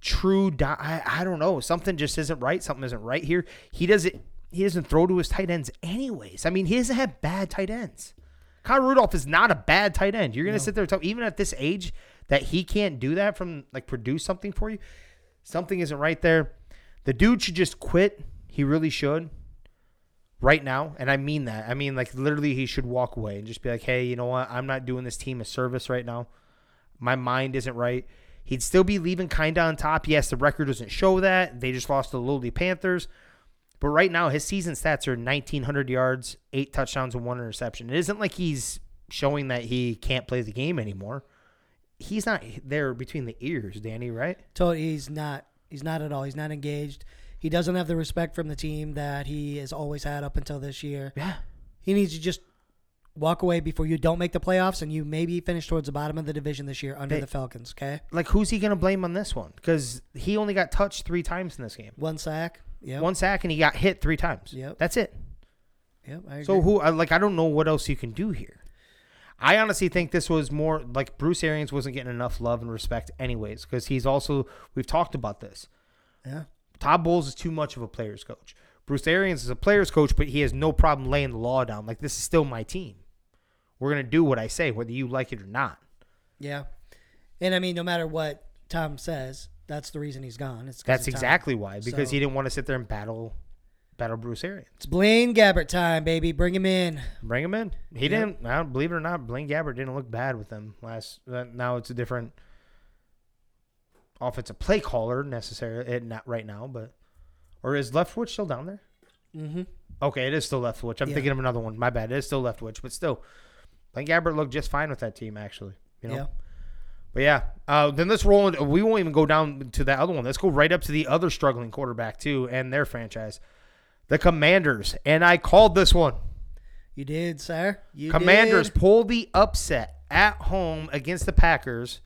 true. I, I don't know. Something just isn't right. Something isn't right here. He doesn't. He doesn't throw to his tight ends anyways. I mean, he doesn't have bad tight ends. Kyle Rudolph is not a bad tight end. You're gonna sit there and tell even at this age that he can't do that from like produce something for you. Something isn't right there. The dude should just quit. He really should. Right now, and I mean that. I mean like literally he should walk away and just be like, "Hey, you know what? I'm not doing this team a service right now. My mind isn't right." He'd still be leaving kind of on top. Yes, the record doesn't show that. They just lost to the lowly Panthers. But right now, his season stats are 1,900 yards, eight touchdowns, and one interception. It isn't like he's showing that he can't play the game anymore. He's not there between the ears, Danny, right? Totally, he's not. He's not at all. He's not engaged. He doesn't have the respect from the team that he has always had up until this year. Yeah. He needs to just walk away before you don't make the playoffs and you maybe finish towards the bottom of the division this year under They- the Falcons. Okay, Like, who's he going to blame on this one? Because he only got touched three times in this game. one sack. Yep. One sack, and he got hit three times. Yep. That's it. Yep. I agree. So who? Like, I don't know what else you can do here. I honestly think this was more like Bruce Arians wasn't getting enough love and respect, anyways, because he's also we've talked about this. yeah. Todd Bowles is too much of a player's coach. Bruce Arians is a player's coach, but he has no problem laying the law down. Like this is still my team. We're gonna do what I say, whether you like it or not. Yeah. And I mean, no matter what Tom says, that's the reason he's gone. It's That's exactly why, because So- he didn't want to sit there and battle, battle Bruce Arians. It's Blaine Gabbert time, baby. Bring him in. Bring him in. He didn't. I don't believe it or not. Blaine Gabbert didn't look bad with them last. Uh, now it's a different offensive play caller necessarily. It not right now, but or is Leftwich still down there? Mm-hmm. Okay, it is still Leftwich. I'm Yeah. thinking of another one. My bad. It is still Leftwich, but still, Blaine Gabbert looked just fine with that team actually. You know. Yeah. But yeah, uh, then let's roll. Into, we won't even go down to that other one. Let's go right up to the other struggling quarterback too, and their franchise, the Commanders. And I called this one. You did, sir. You Commanders did. pull the upset at home against the Packers,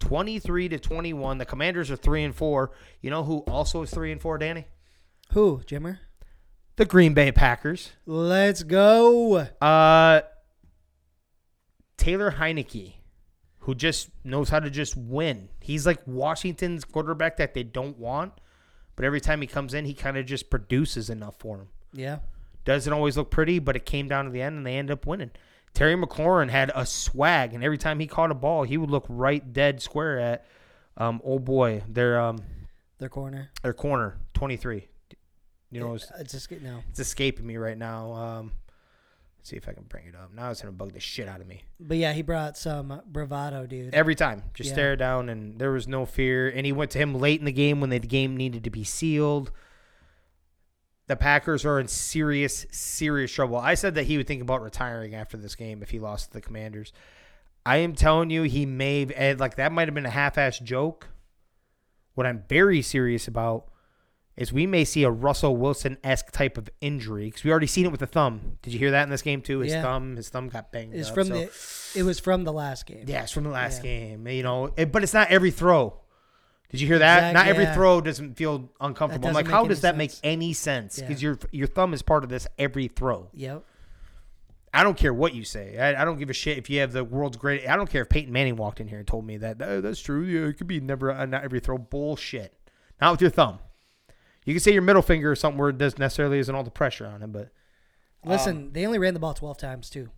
twenty-three to twenty-one. The Commanders are three and four. You know who also is three and four, Danny? Who, Jimmer? The Green Bay Packers. Let's go. Uh, Taylor Heinicke, who just knows how to just win. He's like Washington's quarterback that they don't want, but every time he comes in, he kind of just produces enough for him. Yeah. Doesn't always look pretty, but it came down to the end and they end up winning. Terry McLaurin had a swag, and every time he caught a ball, he would look right dead square at um oh boy, their um Their corner. their corner, twenty three. You know, it's, It's no. it's escaping me right now. Um see if I can bring it up. Now it's gonna bug the shit out of me. But yeah, he brought some bravado, dude. Every time. Just Yeah. stare down and there was no fear. And he went to him late in the game when the game needed to be sealed. The Packers are in serious, serious trouble. I said that he would think about retiring after this game if he lost to the Commanders. I am telling you, he may and eh, like that might have been a half-ass joke. What I'm very serious about is we may see a Russell Wilson esque type of injury because we already seen it with the thumb. Did you hear that in this game too? His Yeah. thumb, his thumb got banged. It's up, from so- the. It was from the last game. yeah, it's from the last Yeah. game. You know, it, but it's not every throw. Did you hear that? Exact- not every yeah. throw doesn't feel uncomfortable. I'm like, how does that make any sense? Because your your thumb is part of this every throw. Yep. I don't care what you say. I, I don't give a shit if you have the world's great. I don't care if Peyton Manning walked in here and told me that "Oh, that's true. Yeah, it could be never uh, not every throw. Bullshit. Not with your thumb. You can say your middle finger or something where it doesn't necessarily isn't all the pressure on it, but Listen, um, they only ran the ball twelve times too.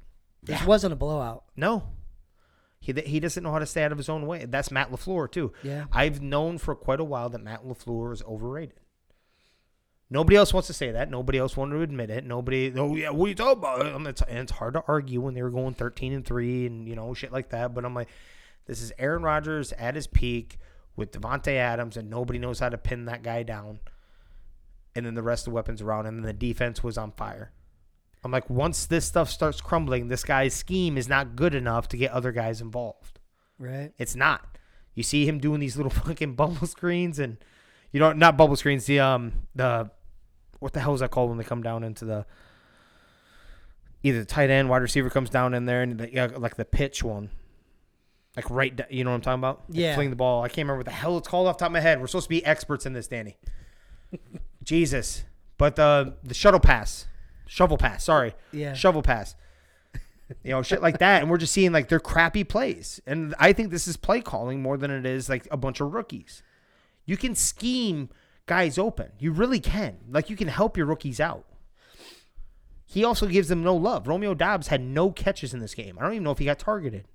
This Yeah. wasn't a blowout. No. He, he doesn't know how to stay out of his own way. That's Matt LaFleur, too. Yeah. I've known for quite a while that Matt LaFleur is overrated. Nobody else wants to say that. Nobody else wanted to admit it. Nobody, oh, yeah, what are you talking about? And it's, hard to argue when they were going 13 and 3 and, you know, shit like that. But I'm like, this is Aaron Rodgers at his peak with Davante Adams, and nobody knows how to pin that guy down. And then the rest of the weapons around, and then the defense was on fire. I'm like, once this stuff starts crumbling, this guy's scheme is not good enough to get other guys involved. Right. It's not. You see him doing these little fucking bubble screens and you know not bubble screens, the um the what the hell is that called when they come down into the either the tight end, wide receiver comes down in there and the, yeah, like the pitch one. Like right you know what I'm talking about? Like Yeah. fling the ball. I can't remember what the hell it's called off the top of my head. We're supposed to be experts in this, Danny. Jesus. But the the shuttle pass. Shovel pass, sorry Yeah. shovel pass. You know, shit like that. And we're just seeing like their crappy plays. And I think this is play calling more than it is like a bunch of rookies. You can scheme guys open. You really can. Like you can help your rookies out. He also gives them no love. Romeo Doubs had no catches in this game. I don't even know if he got targeted.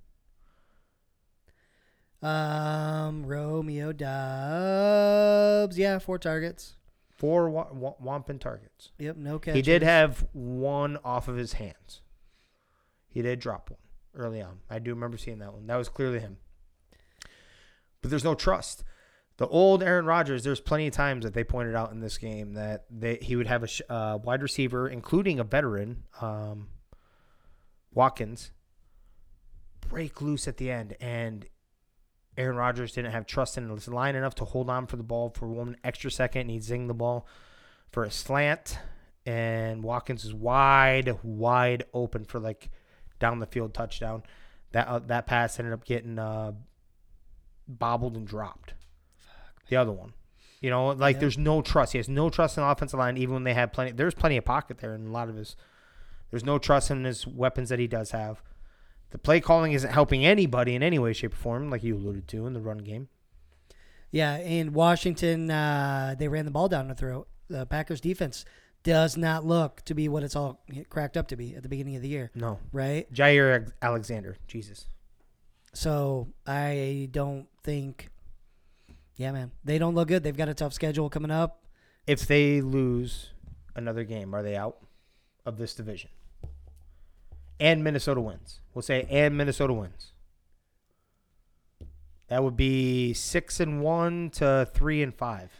Um, Romeo Doubs. Yeah, four targets. Four wa- wa- Wampin targets. Yep, no catches. He did have one off of his hands. He did drop one early on. I do remember seeing that one. That was clearly him. But there's no trust. The old Aaron Rodgers, there's plenty of times that they pointed out in this game that they, he would have a sh- uh, wide receiver, including a veteran, um, Watkins, break loose at the end. And Aaron Rodgers didn't have trust in his line enough to hold on for the ball for one extra second, and he zinged the ball for a slant. And Watkins is wide, wide open for like down the field touchdown. That uh, that pass ended up getting uh, bobbled and dropped. The other one, you know, like Yeah. there's no trust. He has no trust in the offensive line, even when they have plenty. There's plenty of pocket there, and a lot of his. There's no trust in his weapons that he does have. The play calling isn't helping anybody in any way, shape, or form, like you alluded to in the run game. Yeah, in Washington, uh, they ran the ball down the throat. The Packers defense does not look to be what it's all cracked up to be at the beginning of the year, No, right? Jaire Alexander, Jesus. So I don't think. Yeah, man, they don't look good. They've got a tough schedule coming up. If they lose another game, are they out of this division? And Minnesota wins. We'll say and Minnesota wins. That would be six and one to three and five.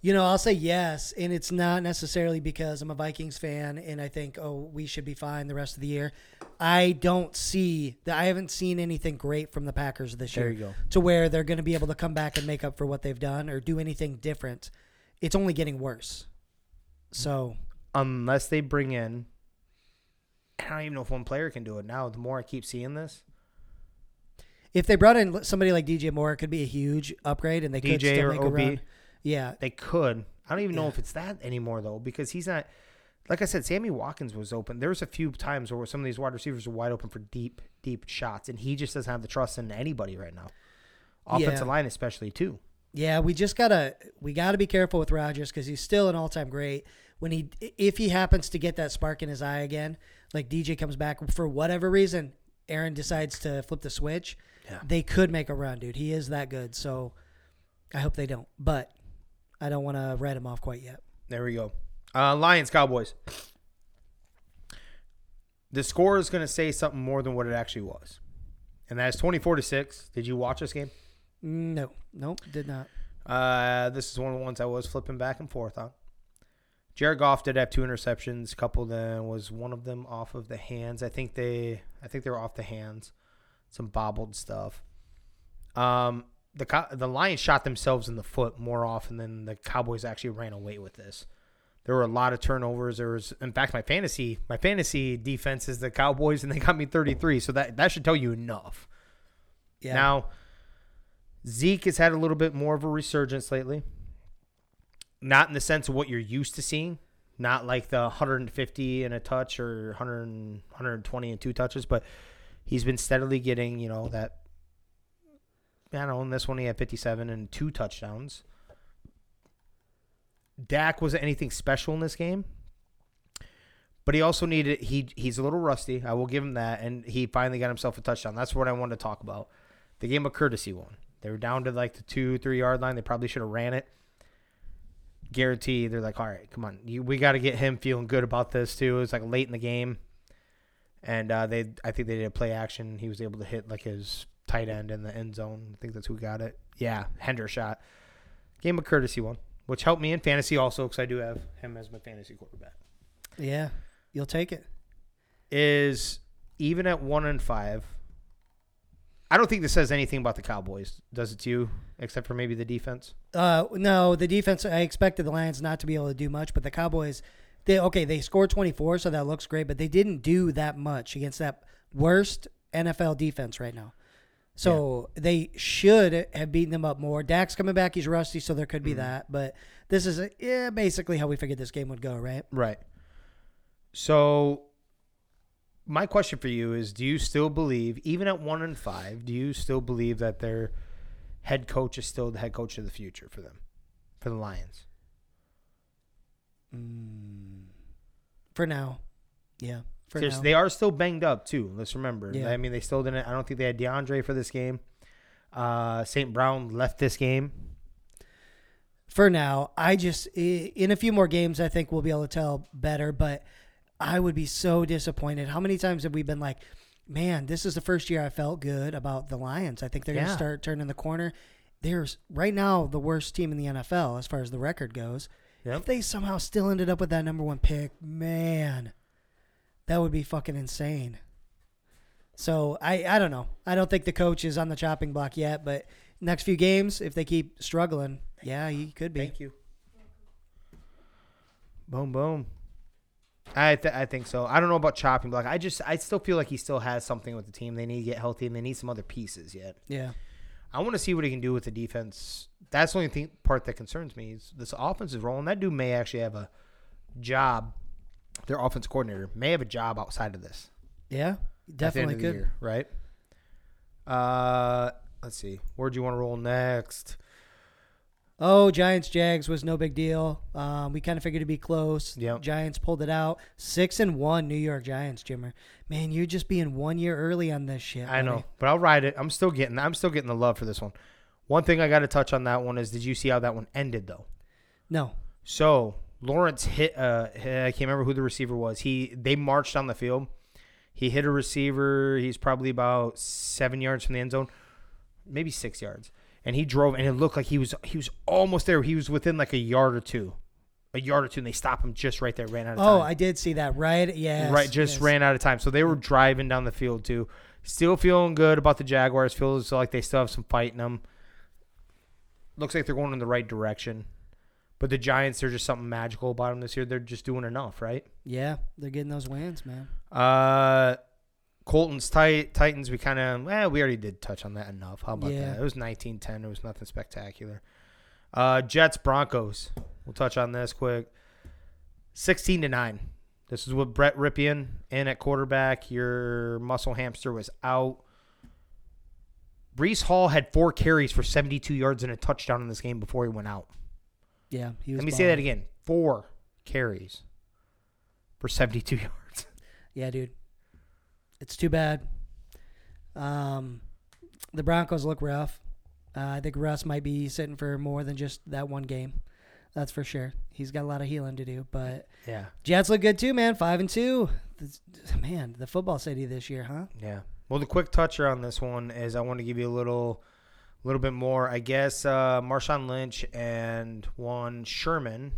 You know, I'll say yes, and it's not necessarily because I'm a Vikings fan and I think, oh, we should be fine the rest of the year. I don't see that. I haven't seen anything great from the Packers this There year you go. to where they're going to be able to come back and make up for what they've done or do anything different. It's only getting worse. So Unless they bring in, I don't even know if one player can do it now. The more I keep seeing this, if they brought in somebody like DJ Moore, it could be a huge upgrade, and they could DJ still or make a run. Yeah, They could. I don't even know Yeah. if it's that anymore though, because he's not. Like I said, Sammy Watkins was open. There was a few times where some of these wide receivers were wide open for deep, deep shots, and he just doesn't have the trust in anybody right now. Offensive Yeah. line, especially too. Yeah, we just gotta we gotta be careful with Rodgers because he's still an all time great. When he if he happens to get that spark in his eye again, like DJ comes back for whatever reason, Aaron decides to flip the switch. Yeah. They could make a run, dude. He is that good. So I hope they don't. But I don't want to write him off quite yet. There we go. Uh, Lions, Cowboys. The score is going to say something more than what it actually was, and that's twenty-four to six. Did you watch this game? No, nope, did not. Uh, this is one of the ones I was flipping back and forth on. Jared Goff did have two interceptions. A couple of them was one of them off of the hands. I think they, I think they were off the hands. Some bobbled stuff. Um, the the Lions shot themselves in the foot more often than the Cowboys actually ran away with this. There were a lot of turnovers. There was, in fact, my fantasy my fantasy defense is the Cowboys, and they got me thirty three. So that that should tell you enough. Yeah. Now, Zeke has had a little bit more of a resurgence lately. Not in the sense of what you're used to seeing, not like the 150 and a touch or 100, 120 and two touches, but he's been steadily getting, you know, that. I don't know. In this one, he had 57 and two touchdowns. Dak wasn't anything special in this game, but he also needed. He he's a little rusty. I will give him that, and he finally got himself a touchdown. That's what I wanted to talk about. The game of courtesy one. They were down to like the two, three yard line. They probably should have ran it. Guarantee they're like, all right, come on, you, we got to get him feeling good about this too. It was like late in the game, and uh, they, I think they did a play action. He was able to hit like his tight end in the end zone. I think that's who got it. Yeah, Hendershot. Game of courtesy one, which helped me in fantasy also because I do have him as my fantasy quarterback. yeah, you'll take it. Is even at one and five. I don't think this says anything about the Cowboys. Does it to you? Except for maybe the defense. Uh, no, the defense. I expected the Lions not to be able to do much, but the Cowboys, they okay, they scored 24, so that looks great, but they didn't do that much against that worst NFL defense right now. So they should have beaten them up more. Dak's coming back; he's rusty, so there could be that. But this is a, yeah, basically how we figured this game would go, right? Right. So my question for you is do you still believe even at 1 and 5 do you still believe that they're head coach is still the head coach of the future for them, for the Lions. For now. Yeah. For Seriously, now. they are still banged up too. Let's remember. Yeah. I mean, they still didn't. I don't think they had DeAndre for this game. Uh, St. Brown left this game. for now. I just in a few more games, I think we'll be able to tell better. But I would be so disappointed. How many times have we been like, "Man, this is the first year I felt good about the Lions. I think they're going Yeah. to start turning the corner." There's right now the worst team in the NFL as far as the record goes. Yep. If they somehow still ended up with that number one pick, man, that would be fucking insane. So I, I don't know. I don't think the coach is on the chopping block yet, but next few games, if they keep struggling, yeah, he could be. Thank you. Boom, boom. I th- I think so. I don't know about chopping block. I just I still feel like he still has something with the team. They need to get healthy and they need some other pieces yet. Yeah. I want to see what he can do with the defense. That's the only thing part that concerns me is this offense is rolling. That dude may actually have a job. Their offense coordinator may have a job outside of this. Yeah. at the end Definitely could. year, right? Uh, let's see. Where do you want to roll next? Oh, Giants Jags was no big deal. Um, we kind of figured it'd be close. Yep. Giants pulled it out. Six and one New York Giants, Jimmer. Man, you're just being one year early on this shit. I know, but I'll ride it. I'm still getting. I'm still getting the love for this one. One thing I got to touch on that one is, did you see how that one ended though? No. So Lawrence hit. Uh, I can't remember who the receiver was. He they marched on the field. He hit a receiver. He's probably about seven yards from the end zone, maybe six yards, and he drove. And it looked like he was he was almost there. He was within like a yard or two, a yard or two, and they stopped him just right there. Ran out of Oh. I did see that. Right? Yeah. right, just ran out of time. So they were driving down the field too. Still feeling good about the Jaguars. Feels like they still have some fight in them. Looks like they're going in the right direction. But the Giants, there's just something magical about them this year. They're just doing enough, right? Yeah, they're getting those wins, man. Uh, Colton's tight Titans. We kind of, eh, we already did touch on that enough. How about Yeah. that? It was 19-10. It was nothing spectacular. Uh, Jets Broncos. We'll touch on this quick. 16 to nine. This is with Brett Rypien in at quarterback. Your muscle hamster was out. Breece Hall had four carries for 72 yards and a touchdown in this game before he went out. Yeah, he was. Let me say that again. Four carries for 72 yards. Yeah, dude. It's too bad. Um, the Broncos look rough. Uh, I think Russ might be sitting for more than just that one game. That's for sure. He's got a lot of healing to do, but Yeah. Jets look good too, man. Five and two. This- man, the football city this year, huh? Yeah. Well, the quick toucher on this one is I want to give you a little, a little bit more. I guess uh, Marshawn Lynch and one Sherman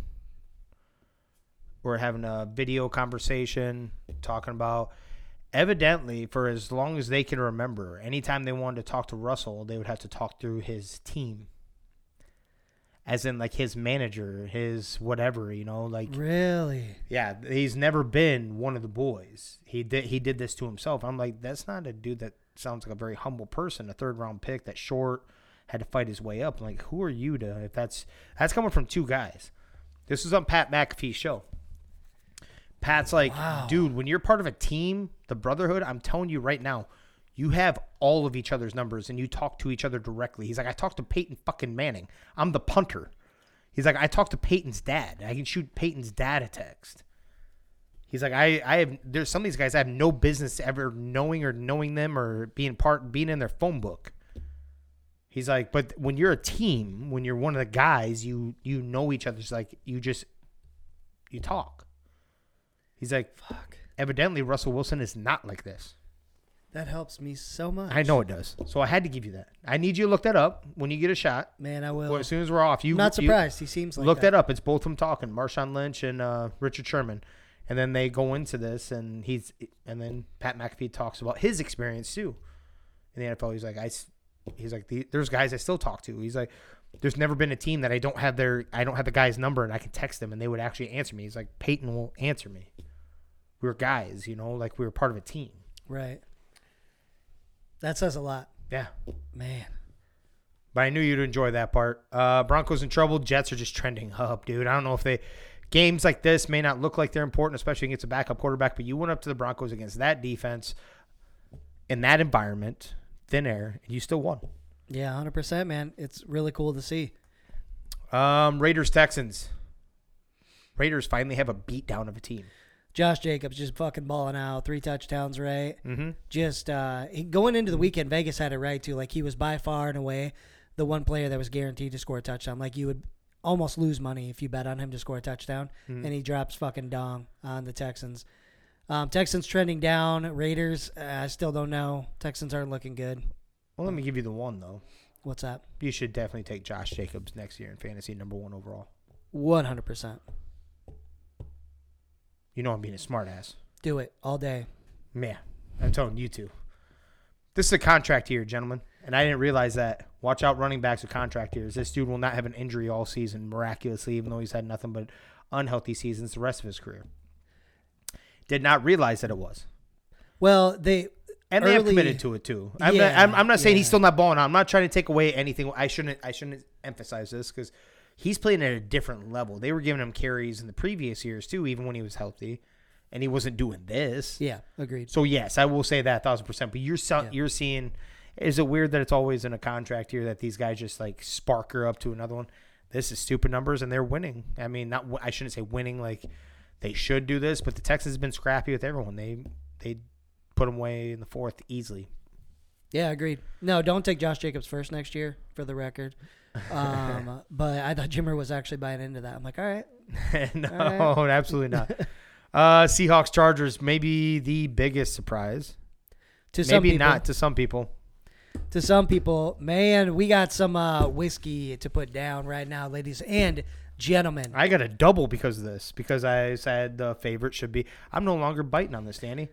were having a video conversation talking about. Evidently, for as long as they can remember, anytime they wanted to talk to Russell, they would have to talk through his team, as in like his manager, his whatever, you know, like Really? yeah, he's never been one of the boys. He did he did this to himself. I'm like, that's not a dude that sounds like a very humble person. A third round pick that short had to fight his way up. I'm like, who are you to if that's that's coming from two guys. This is on Pat McAfee's show. Pat's like, Wow. dude, when you're part of a team, the brotherhood, I'm telling you right now, you have all of each other's numbers and you talk to each other directly. He's like, I talked to Peyton fucking Manning. I'm the punter. He's like, I talked to Peyton's dad. I can shoot Peyton's dad a text. He's like, I, I have there's some of these guys I have no business ever knowing or knowing them or being part being in their phone book. He's like, but when you're a team, when you're one of the guys, you you know each other's like you just you talk. He's like, Fuck. evidently Russell Wilson is not like this. That helps me so much. I know it does. So I had to give you that. I need you to look that up when you get a shot. Man, I will. Well, as soon as we're off, you I'm not you- surprised. he seems like look that. that up. It's both of them talking, Marshawn Lynch and uh, Richard Sherman, and then they go into this, and he's and then Pat McAfee talks about his experience too in the NFL. He's like, I, he's like, the, there's guys I still talk to. He's like, there's never been a team that I don't have their, I don't have the guy's number, and I can text them, and they would actually answer me. He's like, Peyton will answer me. We were guys, you know, like we were part of a team. Right. That says a lot, Yeah. man. But I knew you'd enjoy that part. Uh, Broncos in trouble. Jets are just trending up, dude. I don't know if they games like this may not look like they're important, especially against a backup quarterback. But you went up to the Broncos against that defense in that environment, thin air, and you still won. Yeah, hundred percent, man. It's really cool to see. Um, Raiders Texans. Raiders finally have a beatdown of a team. Josh Jacobs just fucking balling out, three touchdowns, right? Mm-hmm. Just uh, going into the weekend, Vegas had it right too. Like he was by far and away the one player that was guaranteed to score a touchdown. Like you would almost lose money if you bet on him to score a touchdown, Mm-hmm. and he drops fucking dong on the Texans. Um, Texans trending down. Raiders, uh, I still don't know. Texans aren't looking good. Well, let me give you the one though. What's that? You should definitely take Josh Jacobs next year in fantasy, number one overall. One hundred percent. You know I'm being a smartass. Do it all day. Man, I'm telling you two. This is a contract here, gentlemen, and I didn't realize that. Watch out, running backs with contract years. This dude will not have an injury all season miraculously, even though he's had nothing but unhealthy seasons the rest of his career. Did not realize that it was. Well, they and they have committed to it too. I'm, Yeah, not, I'm, I'm not saying he's still not balling out. I'm not trying to take away anything. I shouldn't. I shouldn't emphasize this because he's playing at a different level. They were giving him carries in the previous years too, even when he was healthy, and he wasn't doing this. Yeah, agreed. So yes, I will say that a thousand percent. But you're se- Yeah. you're seeing. Is it weird that it's always in a contract here that these guys just like spark her up to another one? This is stupid numbers, and they're winning. I mean, not I shouldn't say winning like they should do this, but the Texans have been scrappy with everyone. They they put them away in the fourth easily. Yeah, agreed. No, don't take Josh Jacobs first next year, for the record. Um, but I thought Jimmer was actually buying into that. I'm like, all right, no, All absolutely not. Uh, Seahawks Chargers maybe the biggest surprise. to some Maybe people, not to some people. to some people, man, we got some uh, whiskey to put down right now, ladies and gentlemen. I got a double because of this because I said the favorite should be. I'm no longer biting on this, Danny.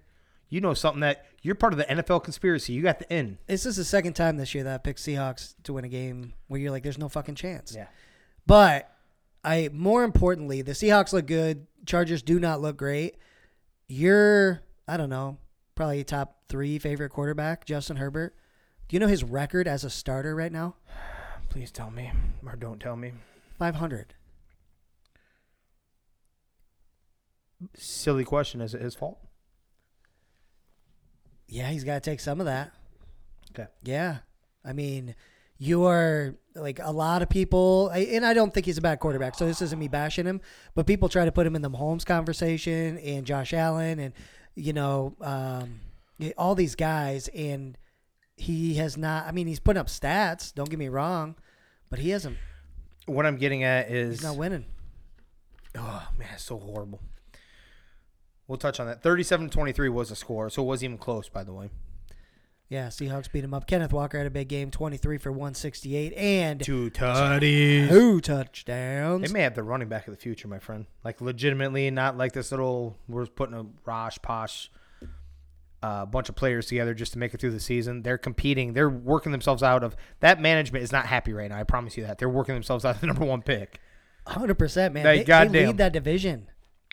You know something that you're part of the NFL conspiracy. You got the in. This is the second time this year that I picked Seahawks to win a game where you're like, there's no fucking chance. Yeah. But I more importantly, the Seahawks look good. Chargers do not look great. You're, I don't know, probably top three favorite quarterback, Justin Herbert. Do you know his record as a starter right now? Please tell me or don't tell me. Five hundred. Silly question. Is it his fault? Yeah, he's got to take some of that. Okay. Yeah, I mean, you're like a lot of people, and I don't think he's a bad quarterback. So this isn't me bashing him, but people try to put him in the Mahomes conversation and Josh Allen and you know um, all these guys, and he has not. I mean, he's putting up stats. Don't get me wrong, but he hasn't. What I'm getting at is He's not winning. Oh man, it's so horrible. We'll touch on that. 37-23 was the score, so it wasn't even close, by the way. Yeah, Seahawks beat him up. Kenneth Walker had a big game, twenty three for one sixty eight, and Two tutties. two touchdowns. They may have the running back of the future, my friend. Like legitimately, not like this little. We're putting a Rosh Posh, uh, bunch of players together just to make it through the season. They're competing. They're working themselves out of that management is not happy right now. I promise you that. They're working themselves out of the number one pick. Hundred percent, man. Like, They, they goddamn. lead that division.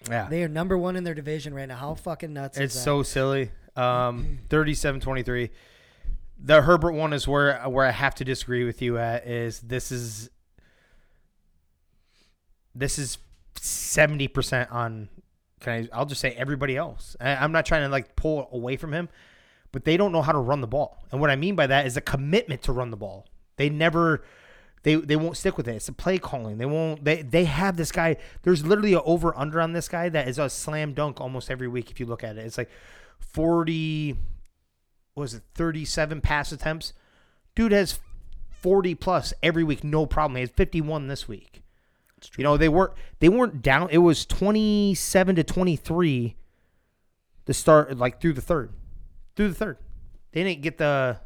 Yeah, They are number one in their division right now. How fucking nuts it's so silly. Um, 37-23. The Herbert one is where where I have to disagree with you at. Is this is this is seventy percent on. Can I? I'll just say everybody else. I, I'm not trying to like pull away from him, but they don't know how to run the ball. And what I mean by that is a commitment to run the ball. They never. They, they won't stick with it. It's a play calling. They won't. They they have this guy. There's literally a over under on this guy that is a slam dunk almost every week. If you look at it, it's like forty. What was it 37 pass attempts? Dude has 40 plus every week, no problem. He has 51 this week. You know, they were they weren't down. It was 27 to 23 to start like through the third. Through the third. They didn't get the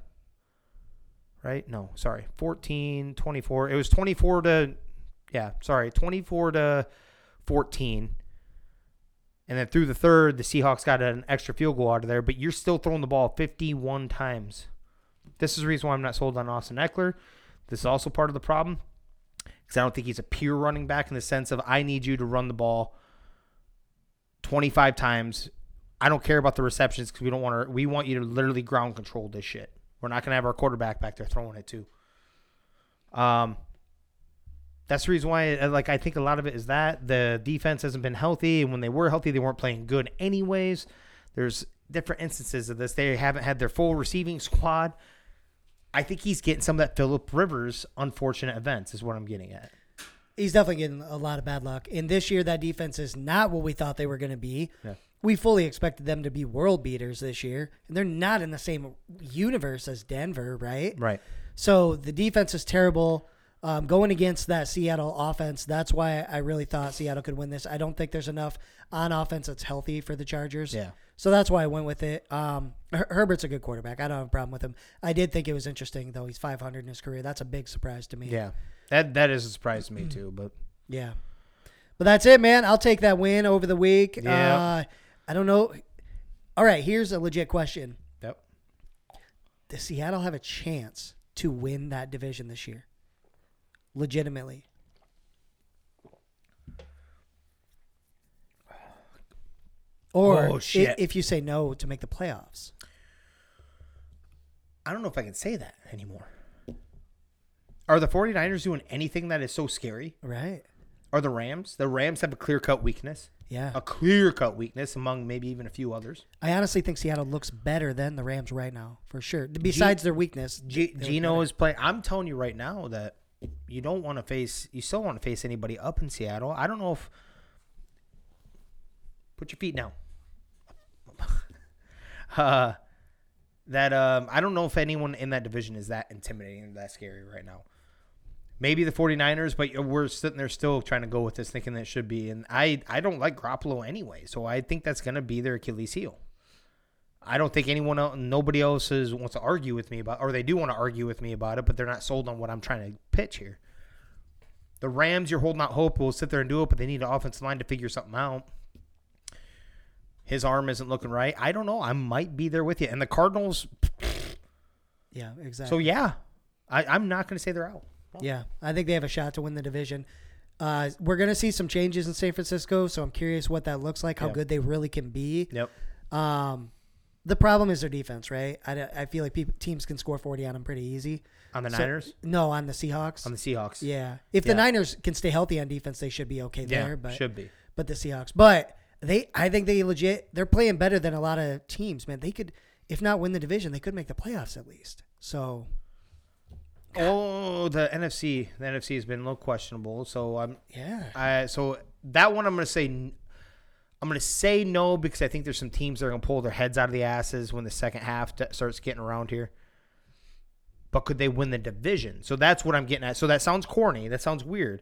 right? No, sorry. 14 24. It was 24 to yeah, sorry. 24 to 14. And then through the third, the Seahawks got an extra field goal out of there, but you're still throwing the ball 51 times. This is the reason why I'm not sold on Austin Ekeler. This is also part of the problem because I don't think he's a pure running back in the sense of I need you to run the ball 25 times. I don't care about the receptions because we don't want to. We want you to literally ground control this shit. We're not going to have our quarterback back there throwing it too. Um, that's the reason why, uh, like, I think a lot of it is that the defense hasn't been healthy, and when they were healthy, they weren't playing good anyways. There's different instances of this. They haven't had their full receiving squad. I think he's getting some of that Philip Rivers unfortunate events is what I'm getting at. He's definitely getting a lot of bad luck. And this year, that defense is not what we thought they were going to be. Yeah. We fully expected them to be world beaters this year, and they're not in the same universe as Denver, right? Right. So the defense is terrible. Um, going against that Seattle offense, that's why I really thought Seattle could win this. I don't think there's enough on offense that's healthy for the Chargers. Yeah. So that's why I went with it. Um, Her- Herbert's a good quarterback. I don't have a problem with him. I did think it was interesting though. He's 500 in his career. That's a big surprise to me. Yeah. That that is a surprise to me too, but Yeah. But that's it, man. I'll take that win over the week. Yeah. Uh, I don't know. All right, here's a legit question. yep. Does Seattle have a chance to win that division this year? Legitimately. Or Oh, i- if you say no to make the playoffs. I don't know if I can say that anymore. Are the 49ers doing anything that is so scary? Right. Are the Rams? The Rams have a clear cut weakness. Yeah. A clear cut weakness among maybe even a few others. I honestly think Seattle looks better than the Rams right now, for sure. Besides their weakness. G- Geno is playing. I'm telling you right now that you don't want to face. You still want to face anybody up in Seattle. I don't know if. Put your feet down. uh, that um, I don't know if anyone in that division is that intimidating that scary right now. Maybe the 49ers, but we're sitting there still trying to go with this, thinking that it should be. And I, I don't like Garoppolo anyway, so I think that's going to be their Achilles heel. I don't think anyone else, nobody else is, wants to argue with me about, or they do want to argue with me about it, but they're not sold on what I'm trying to pitch here. The Rams, you're holding out hope, will sit there and do it, but they need an offensive line to figure something out. His arm isn't looking right. I don't know. I might be there with you. And the Cardinals, Yeah, exactly. so yeah, I, I'm not going to say they're out. Yeah, I think they have a shot to win the division. Uh, we're going to see some changes in San Francisco, so I'm curious what that looks like, how Yeah. good they really can be. Yep. Um, the problem is their defense, right? I, I feel like teams can score 40 on them pretty easy. On the So- Niners, No, on the Seahawks. on the Seahawks. yeah, if the Yeah. Niners can stay healthy on defense, they should be okay Yeah, there. But should be. but the Seahawks, but they, I think they legit, they're playing better than a lot of teams. Man, they could, if not win the division, they could make the playoffs at least. So Oh, the NFC, the NFC has been a little questionable. So I'm, yeah, I so that one I'm going to say I'm going to say no because I think there's some teams that are going to pull their heads out of the asses when the second half starts getting around here. But could they win the division? So that's what I'm getting at. So that sounds corny. That sounds weird.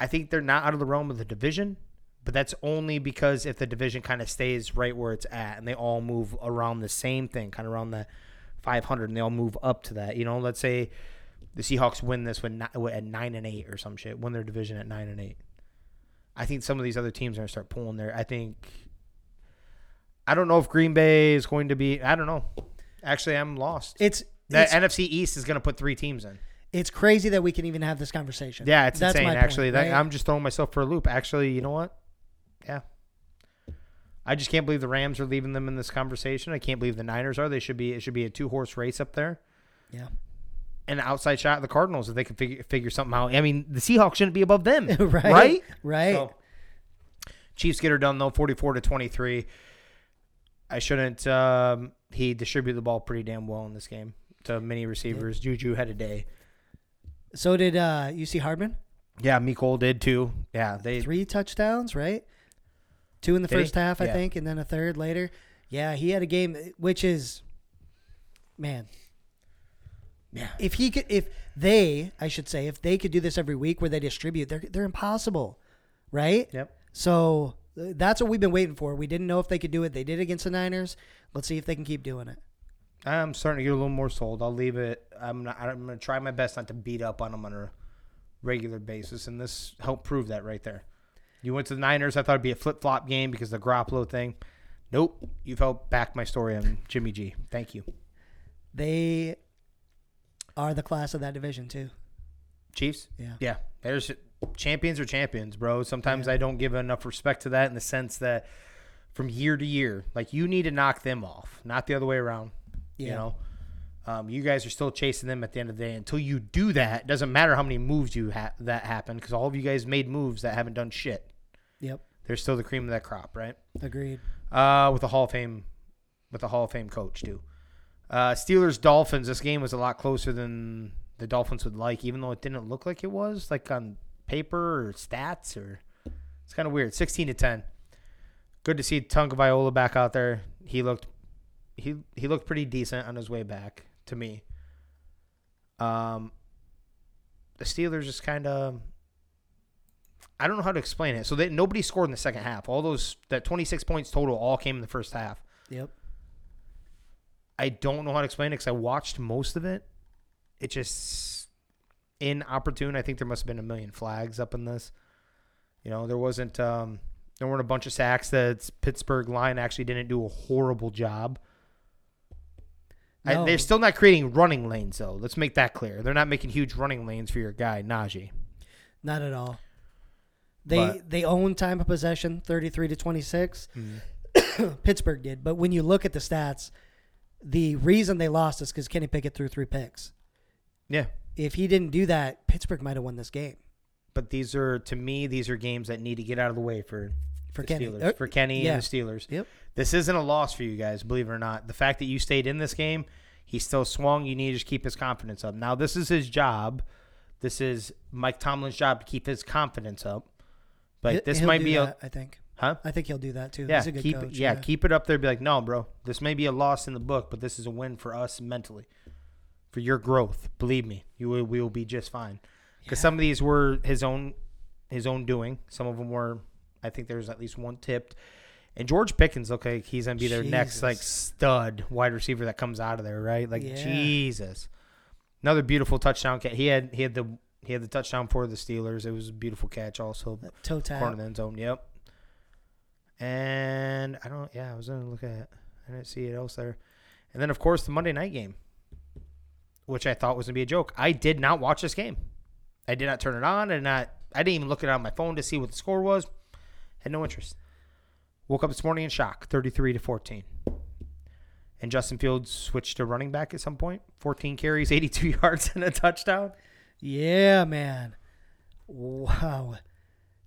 I think they're not out of the realm of the division, but that's only because if the division kind of stays right where it's at and they all move around the same thing, kind of around the 500, and they all move up to that. You know, let's say the Seahawks win this when at nine and eight or some shit, win their division at nine and eight. I think some of these other teams are gonna start pulling there. I think. I don't know if Green Bay is going to be. I don't know. Actually, I'm lost. it's The it's, NFC East is going to put three teams in. it's crazy that we can even have this conversation. Yeah, it's That's insane. my point, actually, that right? I'm just throwing myself for a loop. Actually, you know what? Yeah. I just can't believe the Rams are leaving them in this conversation. I can't believe the Niners are. They should be. It should be a two horse race up there. yeah. An outside shot of the Cardinals if they can figure figure something out. I mean, the Seahawks shouldn't be above them, right, right? right. So, Chiefs get her done though, forty-four to twenty-three. I shouldn't. Um, he distributed the ball pretty damn well in this game to many receivers. Juju had a day. So did uh, you see Hardman. Yeah, Mecole did too. Yeah, they. Three touchdowns, right? Two in the Did he? first half, I Yeah. think, and then a third later. Yeah, he had a game which is, man. Yeah. If he could, if they, I should say, if they could do this every week where they distribute, they're they're impossible, right? Yep. So uh, that's what we've been waiting for. We didn't know if they could do it. They did against the Niners. Let's see if they can keep doing it. I'm starting to get a little more sold. I'll leave it. I'm not, I'm going to try my best not to beat up on them on a regular basis, and this helped prove that right there. You went to the Niners. I thought it'd be a flip flop game because of the Garoppolo thing. Nope. You've helped back my story on Jimmy G. Thank you. They are the class of that division too. Chiefs. Yeah. Yeah. There's champions are champions, bro. Sometimes I don't give enough respect to that in the sense that from year to year, like you need to knock them off, not the other way around. You know, um, you guys are still chasing them at the end of the day. Until you do that, it doesn't matter how many moves you ha- that happen because all of you guys made moves that haven't done shit. Yep. They're still the cream of that crop, right? Agreed. Uh, with a Hall of Fame, with a Hall of Fame coach too. Uh, Steelers Dolphins. This game was a lot closer than the Dolphins would like, even though it didn't look like it was, like on paper or stats or. It's kind of weird. Sixteen to ten. Good to see Tagovailoa back out there. He looked, he he looked pretty decent on his way back to me. Um, the Steelers just kind of. I don't know how to explain it. So they, nobody scored in the second half. All those that 26 points total all came in the first half. Yep. I don't know how to explain it because I watched most of it. It just inopportune. I think there must have been a million flags up in this. You know, there wasn't. Um, there weren't a bunch of sacks. That Pittsburgh line actually didn't do a horrible job. I, they're still not creating running lanes though. Let's make that clear. They're not making huge running lanes for your guy Najee. Not at all. They But- they own time of possession, thirty three to twenty six. Mm-hmm. Pittsburgh did, but when you look at the stats, the reason they lost is because Kenny Pickett threw three picks. Yeah, If he didn't do that, Pittsburgh might have won this game but these are to me these are games that need to get out of the way for for the Kenny. Steelers, Er, for Kenny yeah. and the Steelers. Yep. This isn't a loss for you guys, believe it or not. The fact that you stayed in this game, he still swung. You need to just keep his confidence up. Now, this is his job. This is Mike Tomlin's job to keep his confidence up. But this he'll might be that, a I think. huh? I think he'll do that too. Yeah, He's a good keep coach. yeah, keep it up there. Be like, no, bro, this may be a loss in the book, but this is a win for us mentally, for your growth. Believe me, you will, we will be just fine. Because some of these were his own, his own doing. Some of them were, I think there's at least one tipped. And George Pickens look like he's gonna be their next like stud wide receiver that comes out of there, right? Like Yeah. Jesus, another beautiful touchdown catch. He had he had the he had the touchdown for the Steelers. It was a beautiful catch, also toe tap. corner of the end zone. Yep. And I don't. Yeah, I was gonna look at. It. I didn't see it else there. And then of course the Monday night game, which I thought was gonna be a joke. I did not watch this game. I did not turn it on. and not. I didn't even look it on my phone to see what the score was. Had no interest. Woke up this morning in shock. Thirty-three to fourteen. And Justin Fields switched to running back at some point. 14 carries, 82 yards, and a touchdown. Yeah, man. Wow.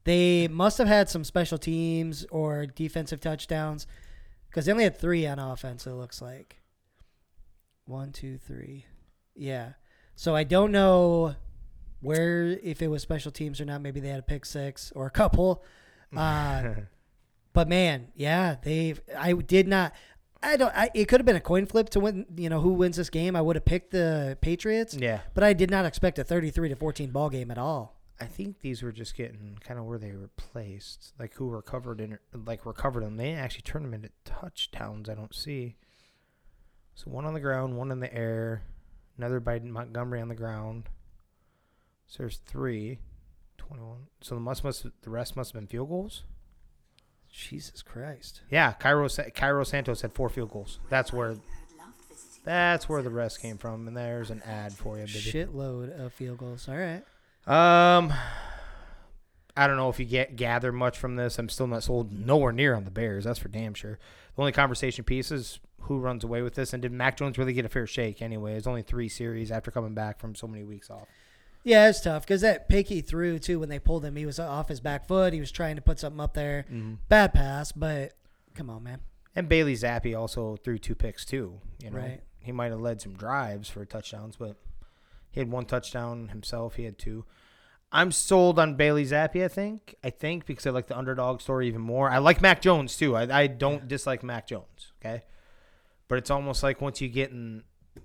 They must have had some special teams or defensive touchdowns because they only had three on offense, it looks like. One, two, three. Yeah. So I don't know where, if it was special teams or not. Maybe they had a pick six or a couple. Uh, but man, yeah, they. I did not. I don't. I, it could have been a coin flip to win. You know who wins this game? I would have picked the Patriots. Yeah. But I did not expect a 33 to 14 ball game at all. I think these were just getting kind of where they were placed, like who recovered in, like recovered them. They didn't actually turn them into touchdowns. I don't see. So one on the ground, one in the air, another by Montgomery on the ground. So there's three. 21. So the must must the rest must have been field goals. Jesus Christ. Yeah, Cairo Cairo Santos had four field goals. That's where that's where the rest came from. And there's an ad for you, baby. Shitload of field goals. All right. Um, I don't know if you get gather much from this. I'm still not sold nowhere near on the Bears. That's for damn sure. The only conversation piece is who runs away with this, and did Mac Jones really get a fair shake? Anyway, it's only three series after coming back from so many weeks off. Yeah, it's tough because that pick he threw too when they pulled him, he was off his back foot. He was trying to put something up there. Mm-hmm. Bad pass, but come on, man. And Bailey Zappe also threw two picks too. You know, Right. he might have led some drives for touchdowns, but he had one touchdown himself. He had two. I'm sold on Bailey Zappe. I think. I think because I like the underdog story even more. I like Mac Jones too. I, I don't dislike Mac Jones. Okay, but it's almost like once you get in,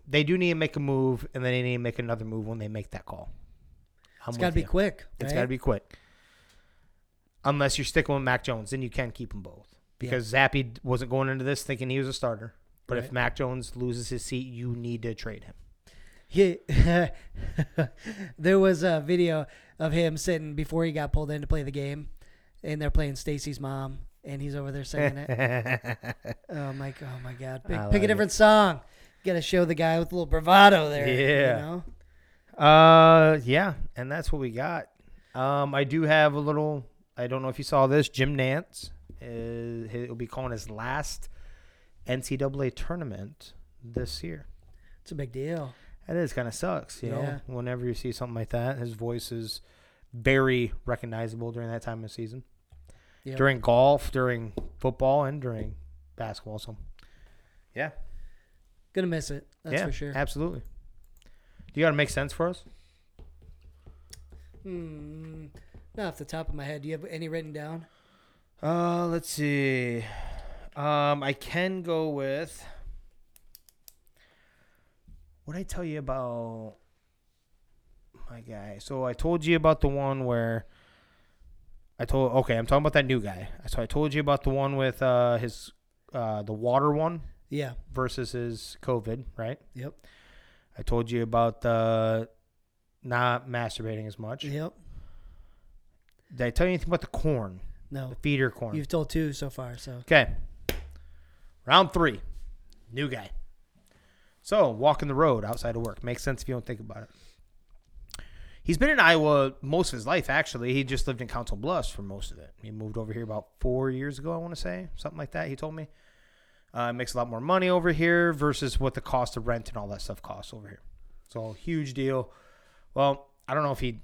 they do need to make a move, and then they need to make another move when they make that call. I'm It's got to be you. quick. It's got to be quick. Unless you're sticking with Mac Jones, then you can keep them both. Because Zappe wasn't going into this thinking he was a starter. But if Mac Jones loses his seat, you need to trade him. He, there was a video of him sitting before he got pulled in to play the game, and they're playing Stacy's mom, and he's over there singing it. oh my, oh my God! Pick, pick like a different song. Got to show the guy with a little bravado there. Yeah. You know? Uh, yeah, and that's what we got. Um, I do have a little. I don't know if you saw this. Jim Nantz is he'll be calling his last NCAA tournament this year. It's a big deal. It is kind of sucks, you Yeah. know. Whenever you see something like that, his voice is very recognizable during that time of season. Yep. During golf, during football, and during basketball. So, yeah, Gonna miss it. That's yeah, for sure. absolutely. You got to make sense for us. Hmm. Not off the top of my head. Do you have any written down? Uh, let's see. Um, I can go with. What I tell you about my guy? So I told you about the one where I told. Okay, I'm talking about that new guy. So I told you about the one with uh his uh the water one Yeah. versus his COVID, right? Yep. I told you about the not masturbating as much. Yep. Did I tell you anything about the corn, No. the feeder corn? You've told two so far. So Okay. Round three. New guy. So, walking the road outside of work. Makes sense if you don't think about it. He's been in Iowa most of his life, actually. He just lived in Council Bluffs for most of it. He moved over here about four years ago, I want to say. Something like that, he told me. Uh, makes a lot more money over here versus what the cost of rent and all that stuff costs over here. So, a huge deal. Well, I don't know if he.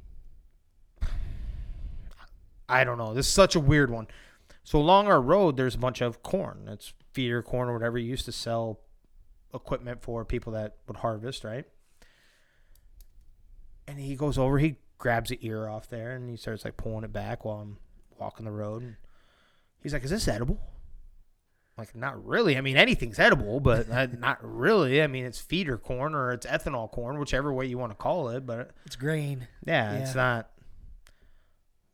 I don't know. This is such a weird one. So along our road, there's a bunch of corn. It's feeder corn or whatever you used to sell equipment for people that would harvest, right? And he goes over, he grabs the ear off there, and he starts like pulling it back while I'm walking the road. And he's like, "Is this edible?" Like, not really. I mean, anything's edible, but uh, not really. I mean, it's feeder corn or it's ethanol corn, whichever way you want to call it. But it's grain. yeah, it's not.